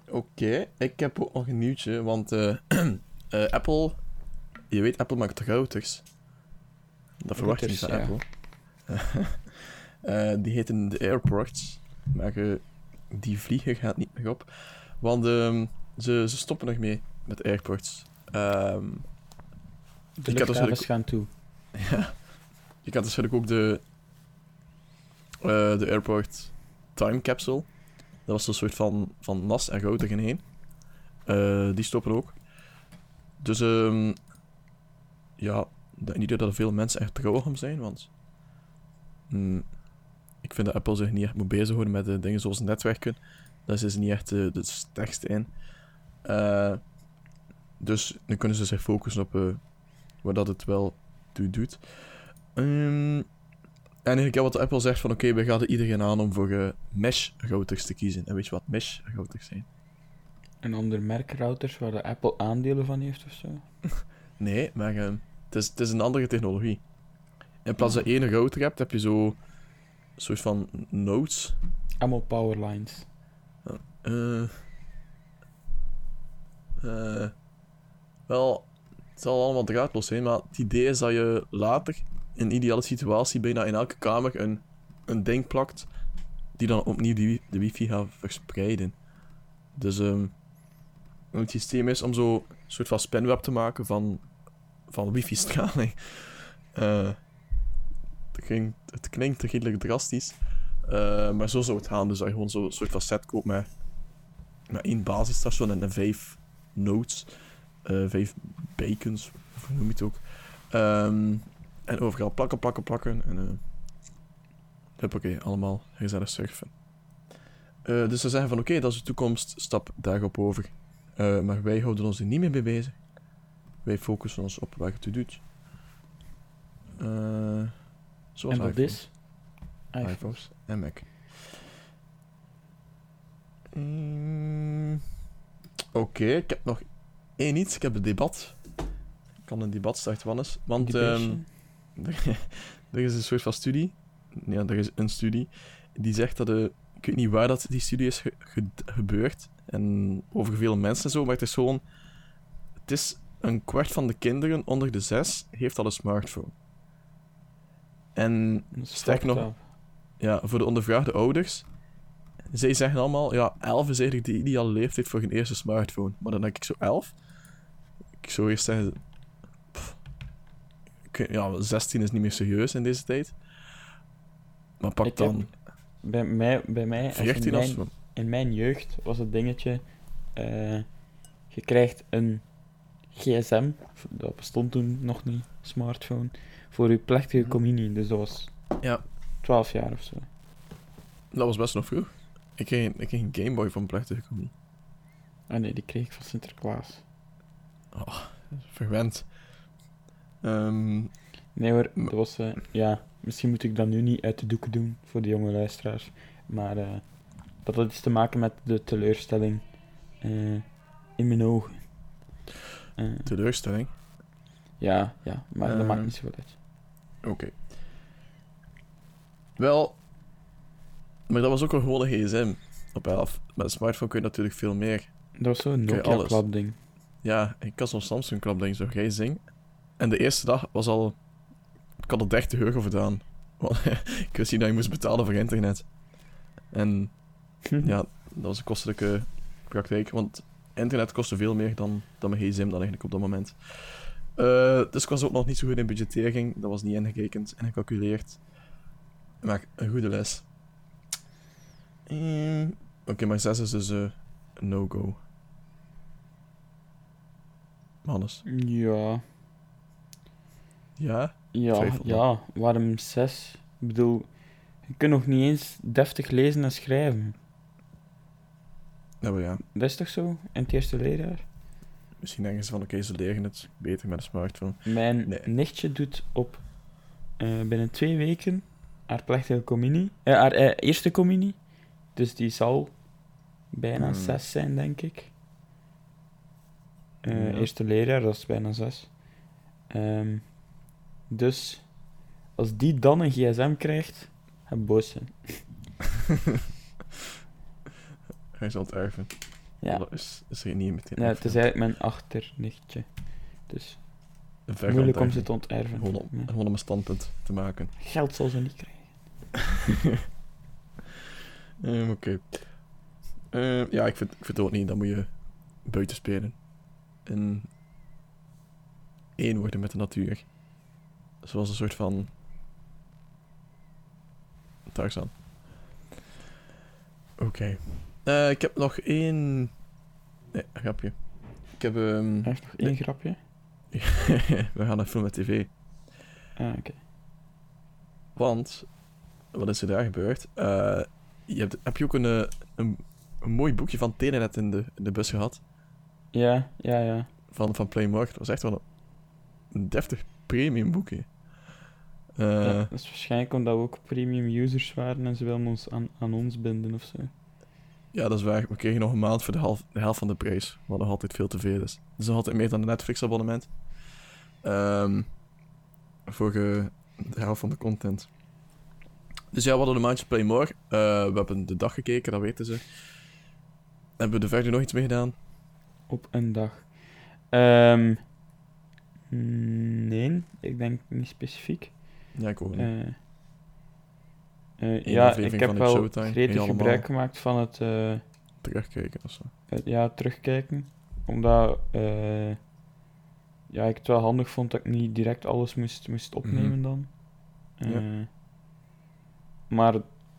Oké, ik heb ook nog een nieuwtje, want eh, eh, Apple... Je weet, Apple maakt routers. Dat verwacht je niet van Apple. Eh, die heten de AirPods, maar eh, die vliegen gaat niet meer op. Want ehm, ze, ze stoppen nog mee met AirPods. Ehm, De Ik had dus luchthavens gaan toe. ja. Je kent natuurlijk ook de, eh, de Airport Time Capsule. Dat was een soort van, van NAS en router in één. Eh, die stoppen ook. Dus ehm ja, denk niet dat er veel mensen echt trouw om zijn, want mm, ik vind dat Apple zich niet echt moet bezighouden met de dingen zoals netwerken. Daar zijn ze niet echt eh, de sterkste in. Eh, dus nu kunnen ze zich focussen op eh, waar dat het wel toe doet. Ehm, en eigenlijk wat Apple zegt van oké, we gaan er iedereen aan om voor eh, mesh routers te kiezen. En weet je wat mesh routers zijn? Een ander merk routers waar de Apple aandelen van heeft of zo. Nee, maar eh, het, is, het is een andere technologie. In plaats je één router hebt, heb je zo soort van nodes. Allemaal powerlines. Eh eh, wel, het zal allemaal draadloos zijn, maar het idee is dat je later, in een ideale situatie, bijna in elke kamer een, een ding plakt die dan opnieuw de, de wifi gaat verspreiden. Dus ehm het systeem is om zo een soort van spinweb te maken van, van wifi-straling. Eh, het, klinkt, het klinkt redelijk drastisch, eh, maar zo zou het gaan. Dus dat je gewoon zo'n soort van set koopt met, één basisstation en, vijf nodes, eh, vijf bacons, hoe noem je het ook. Ehm, en overal plakken, plakken, plakken. En, huppakee, allemaal gezellig surfen. Dus ze zeggen van oké, dat is de toekomst, stap daarop over. Maar wij houden ons er niet meer mee bezig. Wij focussen ons op waar het toe doet. Eh, zoals en iPhone, is... iPhone. iPhones en Mac. Mm, Oké, ik heb nog één iets. Ik heb een debat. Ik kan een debat starten, Wannes. Want ehm, er is een soort van studie. Ja, er is een studie. Die zegt dat... de ik weet niet waar dat die studie is ge- ge- gebeurd. En over hoeveel mensen en zo. Maar het is gewoon... Het is een kwart van de kinderen onder de zes heeft al een smartphone. En fucked nog- ja, voor de ondervraagde ouders. Zij zeggen allemaal, ja, 11 is eigenlijk de ideale leeftijd voor een eerste smartphone. Maar dan denk ik zo, 11? Ik zou eerst zeggen, pff, ja, 16 is niet meer serieus in deze tijd. Maar pak Ik heb dan Bij mij, bij mij in 14 mijn, in mijn jeugd was het dingetje... eh, je krijgt een gsm, dat bestond toen nog niet, smartphone, voor je plechtige Mhm. communie. Dus dat was Ja. 12 jaar of zo. Dat was best nog vroeg. Ik kreeg, ik kreeg een Gameboy van plechtige communie. Ah nee, die kreeg ik van Sinterklaas. Verwend. Ehm, Nee hoor, dat was... eh, ja, misschien moet ik dat nu niet uit de doeken doen voor de jonge luisteraars. Maar eh, dat had iets te maken met de teleurstelling eh, in mijn ogen. Eh, teleurstelling. ja, ja, maar dat Eh. maakt niet zoveel uit. Oké. Wel, maar dat was ook een gewone gsm op 11. Met een smartphone kun je natuurlijk veel meer. Dat was zo'n. Nokia-klapding. Ja, ik had zo'n Samsung klapding, zo jij zing. En de eerste dag was al... Ik had er 30 euro gedaan. Want ik wist niet dat je moest betalen voor internet. En ja, dat was een kostelijke praktijk. Want internet kostte veel meer dan, dan mijn gsm dan eigenlijk op dat moment. Eh, dus ik was ook nog niet zo goed in budgettering. Dat was niet ingerekend en gecalculeerd. Maar een goede les. Ehm, Oké, maar 6 is dus een no-go. Hannes. Ja, Ja? ja, ja, waarom zes? Ik bedoel, je kunt nog niet eens deftig lezen en schrijven. Ja. Dat is toch zo, in het eerste leerjaar? Misschien denken ze van, oké, ze leren het beter met een smartphone. Mijn Nee. nichtje doet op eh, binnen twee weken haar plechtige communie, eh, haar eh, eerste communie. Dus die zal bijna Hmm. zes zijn, denk ik. Ja. Eerste leerjaar, dat is bijna zes. Ehm, dus, als die dan een gsm krijgt, ga ik boos zijn. Hij zal het erven. Ja, Dat is, is er niet meteen ja het is eigenlijk mijn achternichtje. Dus moeilijk om ze te onterven. Gewoon om, Ja. gewoon om een standpunt te maken. Geld zal ze niet krijgen. Ehm, Oké. Ehm, ja, ik vind, ik vind het ook niet. Dan moet je buiten spelen. En één worden met de natuur. Zoals een soort van... Tarzan. Oké. Eh, ik heb nog één... Nee, een grapje. Ik heb... ehm, Hij heeft nog één grapje. We gaan naar film met tv. Ah, oké. Want, wat is er daar gebeurd? Eh, je hebt, heb je ook een, eh, een, een mooi boekje van Telenet in de, in de bus gehad? Ja, ja, ja. Van, van Playmore. Dat was echt wel een, deftig premium boekje. Eh, ja. Dat is waarschijnlijk omdat we ook premium users waren en ze willen ons aan, aan ons binden of zo. Ja, dat is waar. We kregen nog een maand voor de, half, de helft van de prijs. Wat nog altijd veel te veel is. Dus nog altijd meer dan een Netflix-abonnement. Ehm, voor de helft van de content. Dus ja, we hadden een maandje Playmore. Eh, we hebben de dag gekeken, dat weten ze. Hebben we er verder nog iets mee gedaan? Op een dag. Ehm, nee, ik denk niet specifiek. Ja, ik ook niet. Eh, eh, ja, ik heb wel Showtime, gretig gebruik gemaakt van het, eh, Terugkijken of zo. ja, terugkijken. Omdat eh, ja, ik het wel handig vond dat ik niet direct alles moest, moest opnemen Mhm. dan. Ja. Eh, Maar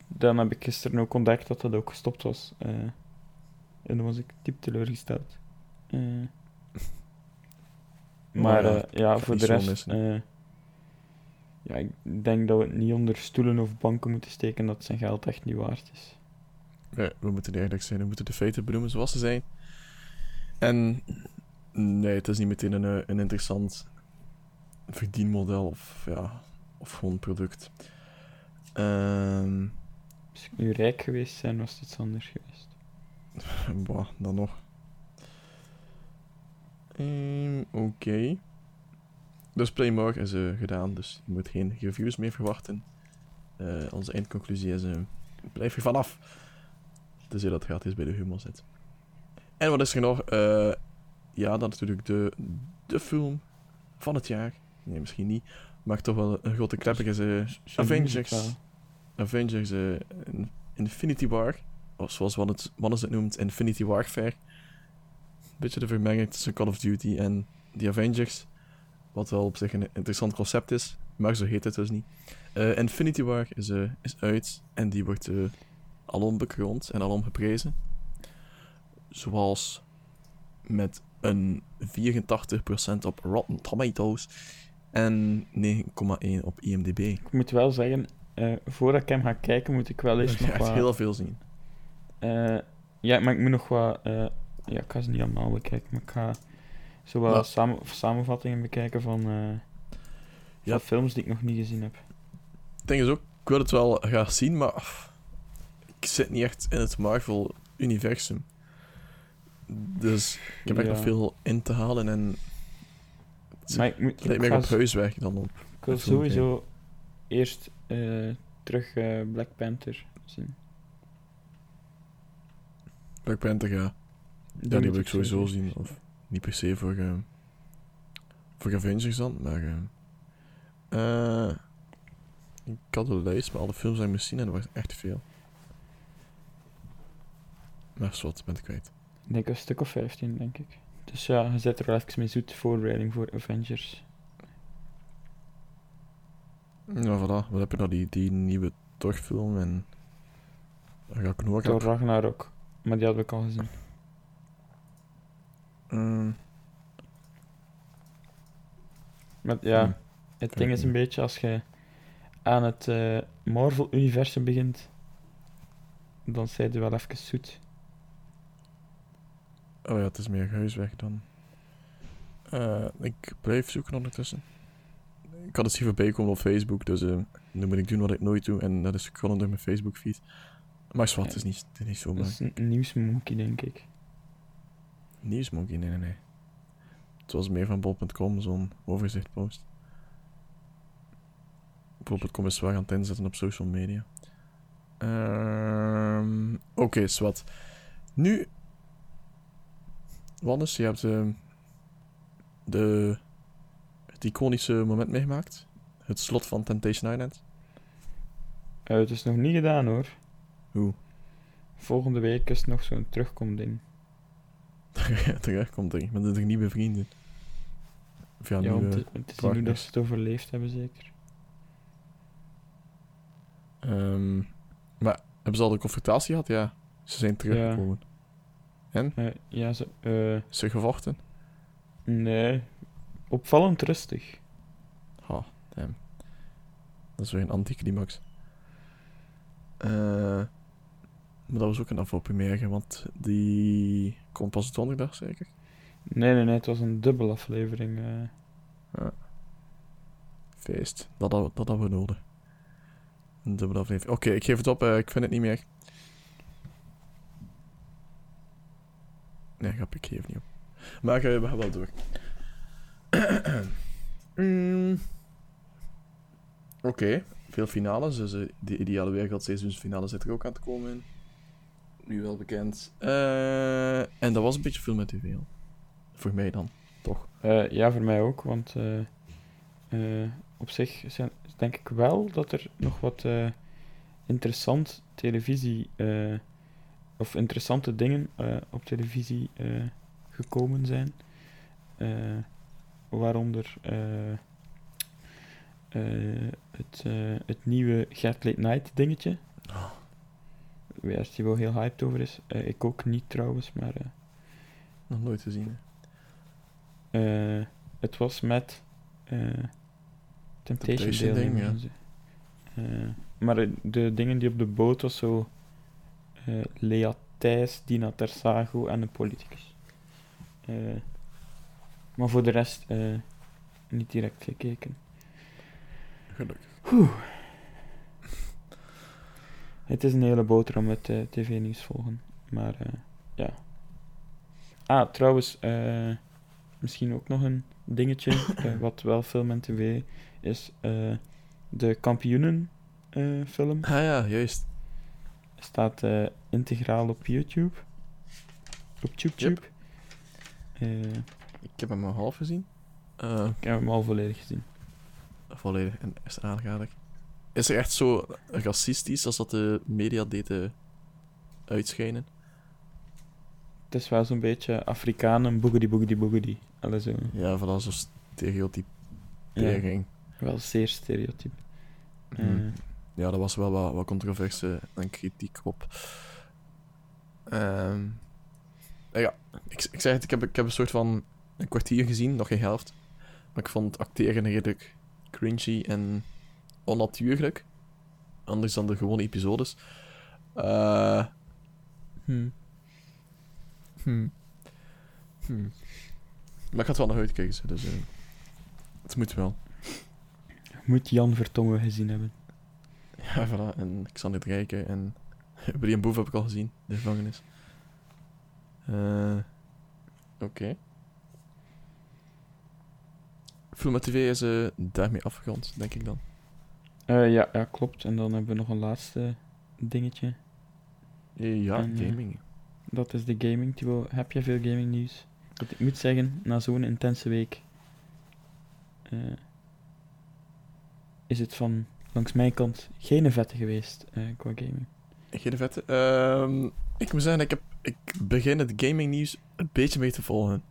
dan heb ik gisteren ook ontdekt dat dat ook gestopt was. en dan was ik diep teleurgesteld. Maar ja, voor de rest... ja, ik denk dat we het niet onder stoelen of banken moeten steken dat zijn geld echt niet waard is. Nee, we moeten eerlijk zijn. We moeten de feiten benoemen zoals ze zijn. En nee, het is niet meteen een, een interessant verdienmodel of, ja, of gewoon product. Ehm Als ik nu rijk geweest zijn, was het iets anders geweest. bah, dan nog. Ehm, Oké. Dus Playmore is eh, gedaan, dus je moet geen reviews meer verwachten. Eh, onze eindconclusie is, eh, blijf er vanaf. Tenzij dat gratis bij de humor zit. En wat is er nog? Ja, dan natuurlijk de, de film van het jaar. Nee, misschien niet. Maar toch wel een grote klepper is Avengers. Avengers in- Infinity War. Of zoals Wannes het, Wannes het noemt, Infinity Warfare. Beetje de vermenging tussen Call of Duty en The Avengers. Wat wel op zich een interessant concept is. Maar zo heet het dus niet. Eh, Infinity War is, eh, is uit. En die wordt eh alom bekroond en alom geprezen. Zoals met een 84% op Rotten Tomatoes. En 9,1 op IMDb. Ik moet wel zeggen, voordat ik hem ga kijken, moet ik wel eens Je nog wat... heel veel zien. ja, maar ik moet nog wat... ja, ik ga ze niet allemaal bekijken, maar ik ga Maar- samen, samenvattingen bekijken van, eh, Ja. van films die ik nog niet gezien heb. Het ding is ook, ik wil het wel graag zien, maar ik zit niet echt in het Marvel-universum. Dus ik heb echt Ja. nog veel in te halen en het Maar ik, moet, lijkt ik, meer op huiswerk dan op. ik wil sowieso eerst eh, terug eh, Black Panther zien. Black Panther, ja. Ja, die wil ik sowieso sowieso zien. Of niet per se voor, eh, voor Avengers dan, maar... eh, eh, ik had een lijst met alle films die ik moest zien en dat was echt veel. Maar zwart, ben ik kwijt. Ik denk een stuk of 15, denk ik. Dus ja, je zet er wel even mee zoet voorbereiding voor Avengers. Ja, voilà. Wat heb je nou? Die, die nieuwe Thor-film en... Ragnarok. Door Ragnarok. Maar die hadden we al gezien. Mm, Maar ja, Hm, het ding is een beetje als je aan het eh, Marvel-universum begint, dan zijn je wel even zoet. Oh ja, het is meer huiswerk dan. Eh, ik blijf zoeken ondertussen. Ik had het zien voorbij komen op Facebook, dus eh, nu moet ik doen wat ik nooit doe. En dat is scrollen door mijn Facebook-feed. Maar zwart, het is niet, het is niet zo belangrijk. is een nieuwsmonkey, denk ik. Nieuwsmonkey, nee, nee, nee. Het was meer van bol.com, zo'n overzicht post. Bol.com is wel gaan het inzetten op social media. Ehm Oké, okay, zwart. Nu... Wannes, je hebt eh, de, het iconische moment meegemaakt. Het slot van Temptation Island. Eh, het is nog niet gedaan hoor. Hoe? Volgende week is het nog zo'n terugkomding. Terugkomt maar dat is toch niet? Of ja, Ja, nieuwe want het, het is hoe dat ze het overleefd hebben zeker. Ehm, maar hebben ze al de confrontatie gehad? Ja. Ze zijn teruggekomen. Eh, ja, ze, Is ze gevochten? nee. Opvallend rustig. Ha, damn. Dat is weer een anticlimax. Eh maar dat was ook een afvalpremière, want die komt pas donderdag zeker? Nee, nee, nee, het was een dubbele aflevering. eh. Feest. Dat, dat, dat hadden we nodig. Een dubbele aflevering. Oké, ik geef het op. eh, ik vind het niet meer. Nee, grap, ik geef het niet op. Maar eh, we gaan wel door. Mm. Oké, veel finales. Dus eh, de ideale wereldkampioensfinale zit er ook aan te komen in. Nu wel bekend. Eh, en dat was een beetje veel met tv al. Voor mij dan, toch? Eh, ja, voor mij ook, want eh, eh, op zich zijn, denk ik wel dat er nog wat eh, interessant televisie eh, of interessante dingen eh, op televisie eh, gekomen zijn. Eh, waaronder eh, eh, het, eh, het nieuwe Gert Late Night dingetje. Die wel heel hyped over is. Eh, ik ook niet trouwens, maar eh, Nog nooit gezien. hè. eh, het was met Temptation, Temptation ding. Eh, maar de dingen die op de boot was zo Lea Thijs, Dina Tersago en een politicus. Maar voor de rest niet direct gekeken. Gelukkig. Het is een hele boterham met eh, tv-nieuws volgen. Maar eh, ja. Ah, trouwens, eh, misschien ook nog een dingetje, wat wel film en tv is. de kampioenen eh, film Ah ja, juist. staat integraal op YouTube. Op YouTube. Ik heb hem maar half gezien. Ik heb hem al volledig gezien. volledig en is aanrader. Is er echt zo racistisch als dat de media deden uitschijnen? Het is wel zo'n beetje Afrikanen, boogedy boogedy boogedy. Allee, zo. Ja, van zo'n Ja, stereotypering. wel zeer stereotyp. Mhm. Eh, Ja, daar was wel wat, wat controverse en kritiek op. Ehm, eh, ja, ik, ik zeg het, ik heb, ik heb een soort van een kwartier gezien, nog geen helft. Maar ik vond acteren redelijk cringy en onnatuurlijk. Anders dan de gewone episodes. Eh hmm. Hmm. Hmm. Maar ik ga het wel nog uitkijken, dus eh, het moet wel. moet Jan Vertongen gezien hebben. Ja, voilà. En Xander de Rijken en William Boef heb ik al gezien, de gevangenis. Eh Oké. Film met tv is daarmee afgerond, denk ik dan. Eh, ja, ja, klopt. En dan hebben we nog een laatste dingetje. Eh, ja, En, eh, gaming. Dat is de gaming. Thibaut, heb je veel gaming nieuws? Want ik moet zeggen, na zo'n intense week is het van langs mijn kant geen vette geweest qua gaming. Geen vette. Ehm, ik moet zeggen, ik, heb, ik begin het gaming nieuws een beetje mee te volgen.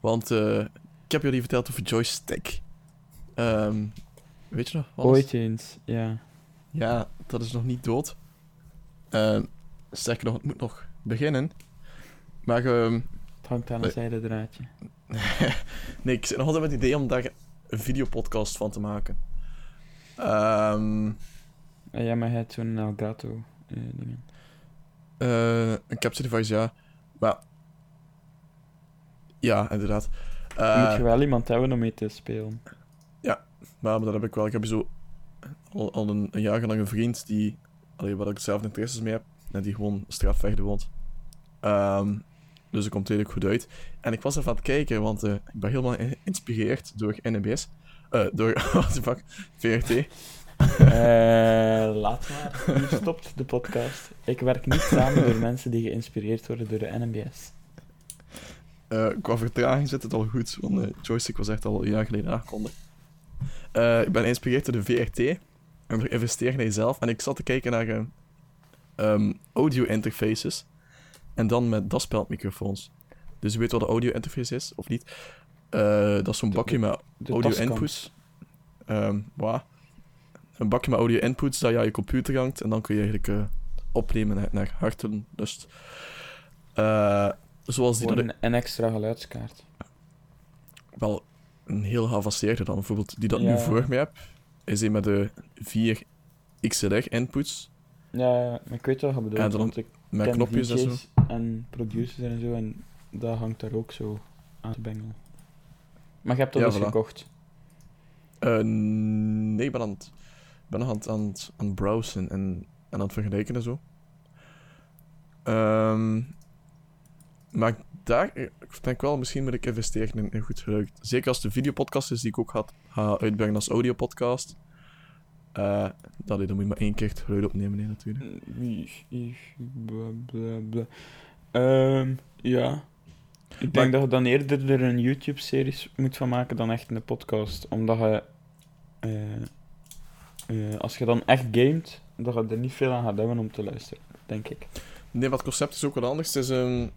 Want ik heb jullie verteld over Joystick. Ehm weet je nog? Ooit eens, ja. Ja, dat is nog niet dood. Ehm sterker nog, het moet nog beginnen. Maar ehm, Het hangt aan een Nee. zijde draadje. nee, ik zit nog altijd met het idee om daar een videopodcast van te maken. Ehm Ah, ja, maar hij had zo'n Elgato eh dingen. eh, een capture device, ja. Maar... Ja, inderdaad. Eh, moet je wel iemand hebben om mee te spelen. Maar, maar dat heb ik wel. Ik heb zo al, al een, een jaar lang een vriend die, allee, waar ik dezelfde interesses mee heb, en die gewoon straatvechten woont. Ehm, Dus het komt redelijk goed uit. En ik was even aan het kijken, want eh, ik ben helemaal geïnspireerd door NBS. Eh, door, what the fuck, VRT. Eh, laat maar. Nu stopt de podcast. Ik werk niet samen door mensen die geïnspireerd worden door de NMBS. Eh, qua vertraging zit het al goed, want de joystick was echt al een jaar geleden aangekondigd. Eh, ik ben geïnspireerd door de VRT en investeren in jezelf. En ik zat te kijken naar eh, ehm, audio interfaces en dan met daspeldmicrofoons. Dus je weet wat de audio interface is, of niet? Eh, dat is zo'n bakje met audio inputs. Ehm? Een bakje met audio inputs dat je aan je computer hangt en dan kun je eigenlijk eh, opnemen naar, naar hartenlust. Eh zoals die een, een extra geluidskaart. wel een heel geavanceerde dan. Bijvoorbeeld die dat Ja. nu voor mij heb, is die met de vier XLR inputs Ja, ik weet wat je bedoelt. Ja, dan met knopjes en zo. En producers en zo, en dat hangt daar ook zo aan te bengelen. Maar je hebt dat Ja, dus voilà. gekocht. Eh, nee, ik ben, aan het, ben nog aan het, aan het, aan het browsen en, en aan het vergelijken en zo. Ehm, maar daar, ik denk wel, misschien moet ik investeren in, in goed geluid. Zeker als de videopodcast is die ik ook had, ga uitbrengen als audiopodcast. Eh dat, dan moet je maar één keer het geluid opnemen, hè, natuurlijk. Ich- ich- bla, bla, bla. Ehm, ja. Ik Maar- denk dat je dan eerder er een YouTube-series moet van maken dan echt een podcast. Omdat je... eh, eh, als je dan echt gamet, dat je er niet veel aan gaat hebben om te luisteren, denk ik. Nee, het concept is ook wat anders. Het is een...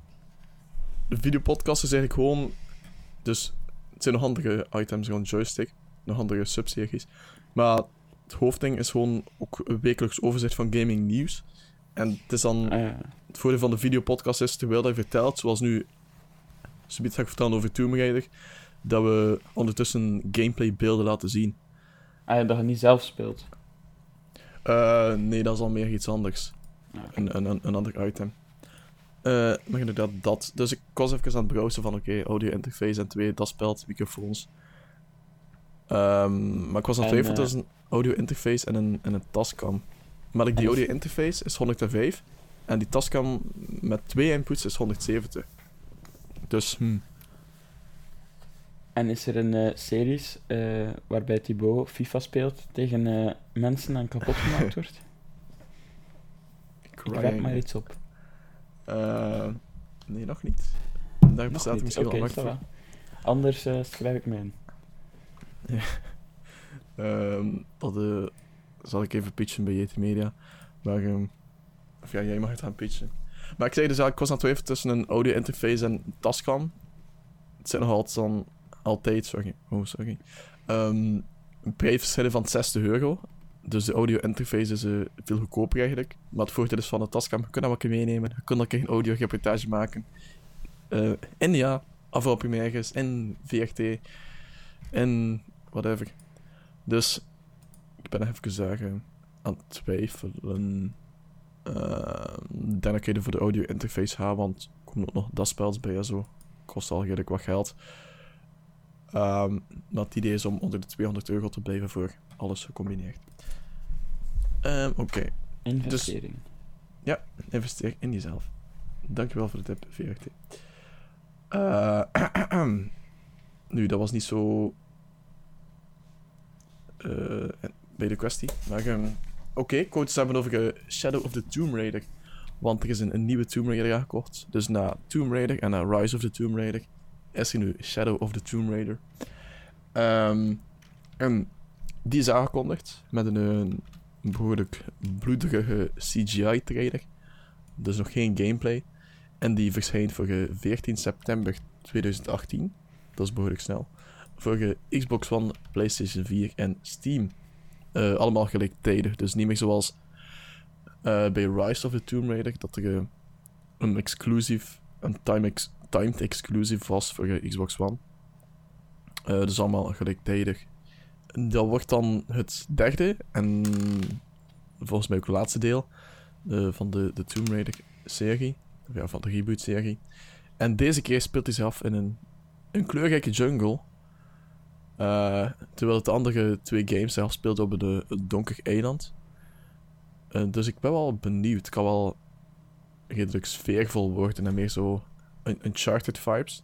De videopodcast is eigenlijk gewoon... Dus het zijn nog andere items, gewoon joystick. Nog andere subseries. Maar het hoofdding is gewoon ook een wekelijks overzicht van gaming nieuws. En het is dan... Ah, ja. Het voordeel van de videopodcast is, terwijl dat je vertelt, zoals nu... Zometeen ga ik vertellen over Tomb Raider, dat we ondertussen gameplay beelden laten zien. Ah, ja, dat je niet zelf speelt. Eh, nee, dat is al meer iets anders. Ah, een, een, een ander item. Eh, maar inderdaad, dat. Dus ik was even aan het browsen van, oké, audio interface en twee, dat spelt, microfoons. Ehm, maar ik was aan het En, twijfelen eh, tussen een audio interface en een, en een Tascam. Maar like, die audio interface is 105 en die Tascam met twee inputs is 170. Dus, hm. En is er een eh, series eh, waarbij Thibaut FIFA speelt tegen eh, mensen en kapot gemaakt wordt? Ik web maar iets op. Eh, nee, nog niet. Daar bestaat er misschien wel markt. Anders eh, schrijf ik me in. Ehm, dat eh, zal ik even pitchen bij JT Media. Maar, ehm, of ja, jij mag het gaan pitchen. Maar ik zei dus, ik was aan het twijfelen tussen een audio interface en een Tascam. Het zijn nog altijd dan, altijd, sorry, oh sorry, Ehm prijsverschillen van 60 euro. Dus de audio interface is eh, veel goedkoper eigenlijk. Maar het voordeel is van de Tascam, je kunt dat wat meenemen. Je kunt ook een audio reportage maken. Eh en ja, Afro Primaires, en VRT, en whatever. Dus ik ben even eh, aan het twijfelen. Denk dat ik eerder voor de audio interface ga, want er komen ook nog dat spels bij en zo. Kost al redelijk wat geld. Ehm, maar het idee is om onder de 200 euro te blijven voor alles gecombineerd. Ehm, Oké, Investering. investeer in jezelf. Dankjewel voor de tip, VRT. Eh, nu, dat was niet zo eh, bij de kwestie. Maar ehm, oké, eens hebben over Shadow of the Tomb Raider. Want er is een, een nieuwe Tomb Raider aangekocht. Dus na Tomb Raider en na Rise of the Tomb Raider is er nu Shadow of the Tomb Raider. Ehm, en die is aangekondigd met een, een behoorlijk bloedige CGI-trailer. Dus nog geen gameplay. En die verschijnt voor eh, 14 september 2018. Dat is behoorlijk snel. Voor eh, Xbox One, PlayStation 4 en Steam. Eh, allemaal gelijktijdig. Dus niet meer zoals eh, bij Rise of the Tomb Raider. Dat er eh, een exclusive, een time timed exclusive was voor eh, Xbox One. Eh, dus allemaal gelijktijdig. Dat wordt dan het derde en volgens mij ook het laatste deel eh, van de, de Tomb Raider serie. Of Ja, van de reboot serie. En deze keer speelt hij zich af in een, een kleurrijke jungle. Eh, terwijl het de andere twee games zich afspeelt op een, een donker eiland. Eh, dus ik ben wel benieuwd. Het kan wel redelijk sfeervol worden en meer zo un- Uncharted vibes.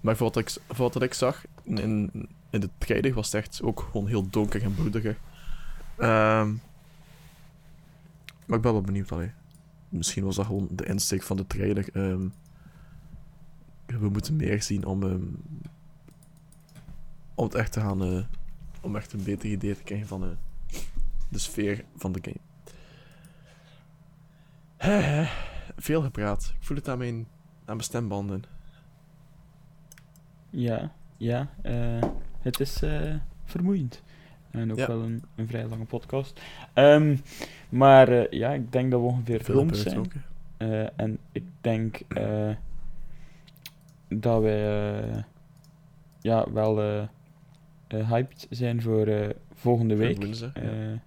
Maar voor wat ik, voor wat ik zag in, in de trailer was het echt ook gewoon heel donker en bloediger. Ehm, maar ik ben wel benieuwd. Allee. Misschien was dat gewoon de insteek van de trailer. Ehm, we moeten meer zien om, ehm, om het echt te gaan. eh, om echt een beter idee te krijgen van eh, de sfeer van de game. Hè, hè. Veel gepraat. Ik voel het aan mijn, aan mijn stembanden. Ja, ja. eh, het is eh, vermoeiend. En ook Ja. wel een, een vrij lange podcast. Ehm, maar eh, ja, ik denk dat we ongeveer Veel rond zijn. ook. Eh, en ik denk dat wij ja, wel hyped zijn voor volgende week. woensdag, ja.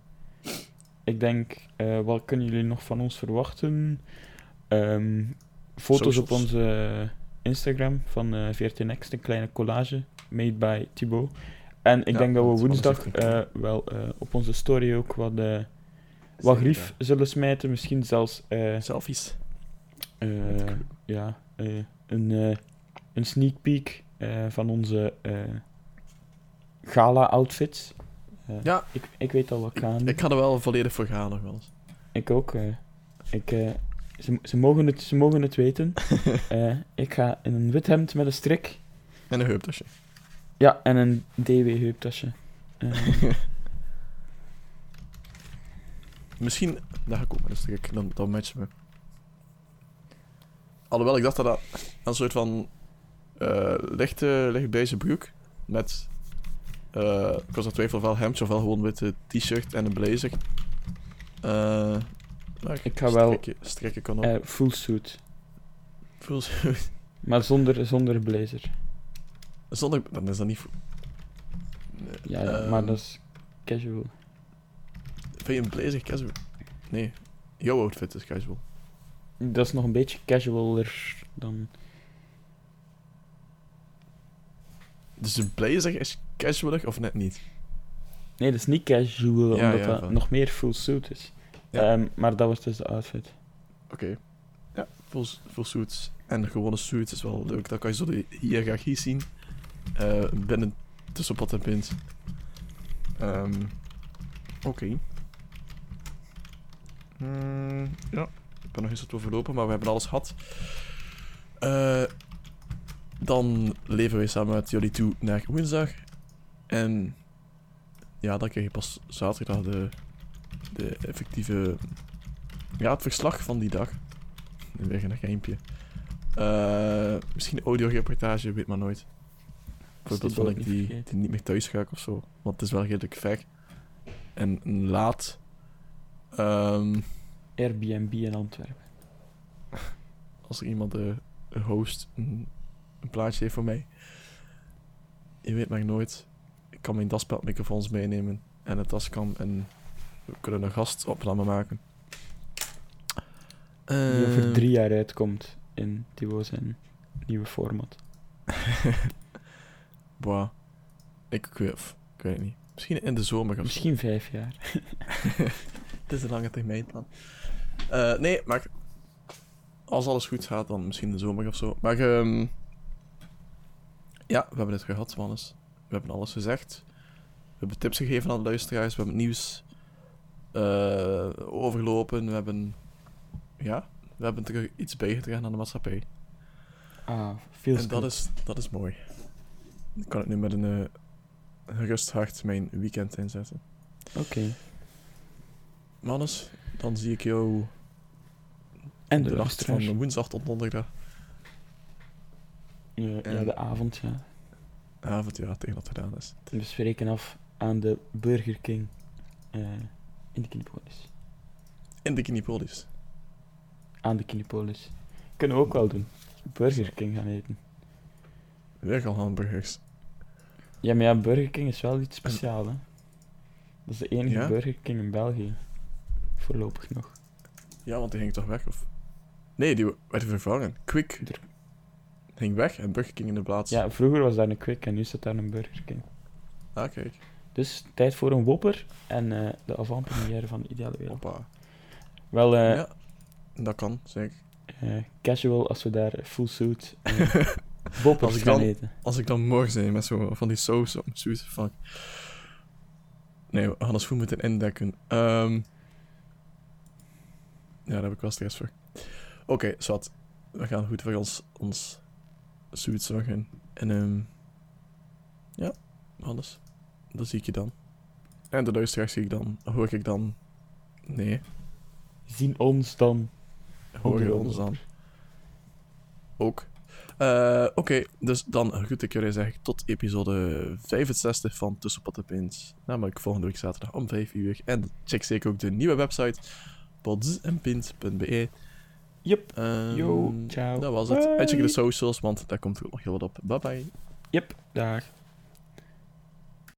Ik denk, wat kunnen jullie nog van ons verwachten? Ehm, foto's op onze Instagram van eh 14 Next, een kleine collage made by Thibaut. En ik Ja, denk dat we woensdag wel eh, wel eh, op onze story ook wat, eh, wat grief zullen smijten. Misschien zelfs eh. Selfies. eh, ja, eh, een, eh, een sneak peek eh, van onze eh, gala-outfits. Eh, Ja. Ik, ik weet al wat ik ga doen. Ik ga er wel volledig voor gaan nog wel eens. Ik ook. eh. ik, eh, ze, ze, mogen het, ze mogen het weten. Eh, ik ga in een wit hemd met een strik. En een heuptasje. Ja, en een DW-heuptasje. Eh, Misschien, daar ga ik ook met een strik, dan, dan matchen we. Alhoewel, ik dacht dat dat een soort van eh lichte, lichtbeige broek met, eh ik was aan twijfel of wel hemd of wel gewoon witte t-shirt en een blazer. Maar Ik ga wel, strikken kan ook. full suit. Veel zo- Maar zonder, zonder blazer. Zonder, dan is dat niet... Ja, ja, Ehm, maar dat is casual. Vind je een blazer casual? Nee, jouw outfit is casual. Dat is nog een beetje casualer dan... Dus een blazer is casualer of net niet? Nee, dat is niet casual, Ja, omdat ja, dat van- nog meer full suit is. Ja. Ehm, maar dat was dus de outfit. Oké. Ja, full, full suits. En gewone suits is wel leuk. Dan kan je zo de hiërarchie zien. Eh, binnen tussen pot en pint. Ehm, Oké. Hmm, ja, ik ben nog eens wat overlopen, maar we hebben alles gehad. Eh, dan leven we samen met jullie toe naar woensdag. En ja, dan krijg je pas zaterdag de, de effectieve ja, het verslag van die dag. Weer een geimpje. Eh misschien audioreportage, weet maar nooit. Bijvoorbeeld van ik niet die, vergeten. die niet meer thuis ga of zo. Want het is wel redelijk ver. En laat. Ehm, Airbnb in Antwerpen. als er iemand, een host, een, een plaatje heeft voor mij. Je weet maar nooit. Ik kan mijn daspeldmicrofoons meenemen. En een tascam. En we kunnen een gastopname maken. Die over Eh, drie jaar uitkomt in Thibaut zijn nieuwe format. Boah. Ik, ik, weet, ik weet het niet. Misschien in de zomer of zo. Misschien vijf jaar. Het is een lange termijnplan. Eh nee, maar als alles goed gaat, dan misschien de zomer of zo. Maar ehm, ja, we hebben het gehad, mannes. We hebben alles gezegd. We hebben tips gegeven aan de luisteraars. We hebben het nieuws eh, overlopen. We hebben, ja, we hebben er iets bijgedragen aan de maatschappij. Ah, veel en dat is, dat is mooi. Dan kan ik nu met een eh, gerust hart mijn weekend inzetten. Oké. Mannes, dan zie ik jou En de, de nacht van woensdag tot donderdag. Ja, de avond, ja. Avond, ja, tegen dat gedaan is. We spreken af aan de Burger King eh, in de Kinipolis. In de Kinipolis. Aan de Kinipolis. Kunnen we ook wel doen. Burger King gaan eten. Hamburgers. Ja, maar ja, Burger King is wel iets speciaals, hè. Dat is de enige Ja? Burger King in België. Voorlopig nog. Ja, want die ging toch weg, of? Nee, die werd vervangen. Quick Er- ging weg en Burger King in de plaats. Ja, vroeger was daar een Quick en nu staat daar een Burger King. Ah, kijk. Dus tijd voor een Whopper en eh, de avant-première van Ideale Wereld. Hoppa. Wel, eh, ja, dat kan, zeker. eh, casual als we daar full suit boppers Als ik gaan dan- eten. Als ik dan morgen zijn met zo van die saus op mijn fuck. Nee, we gaan ons goed moeten indekken. Ehm ja, daar heb ik wel stress voor. Oké, zwart. We gaan goed voor ons, ons zoet zorgen. En ehm ja, alles. Dat zie ik je dan. En de luisteraars zie ik dan. Hoor ik dan. Nee, Zien ons dan. hoor je ons dan. Ook. Eh, Oké, dus dan groet ik jullie zeg ik tot episode 65 van Tussenpot en Pins. Namelijk volgende week zaterdag om 5 uur. En check zeker ook de nieuwe website podsenpins.be. Yep. Ehm, Yo, ciao. Dat was het. En check de socials, want daar komt ook nog heel wat op. Bye bye. Yep. Dag.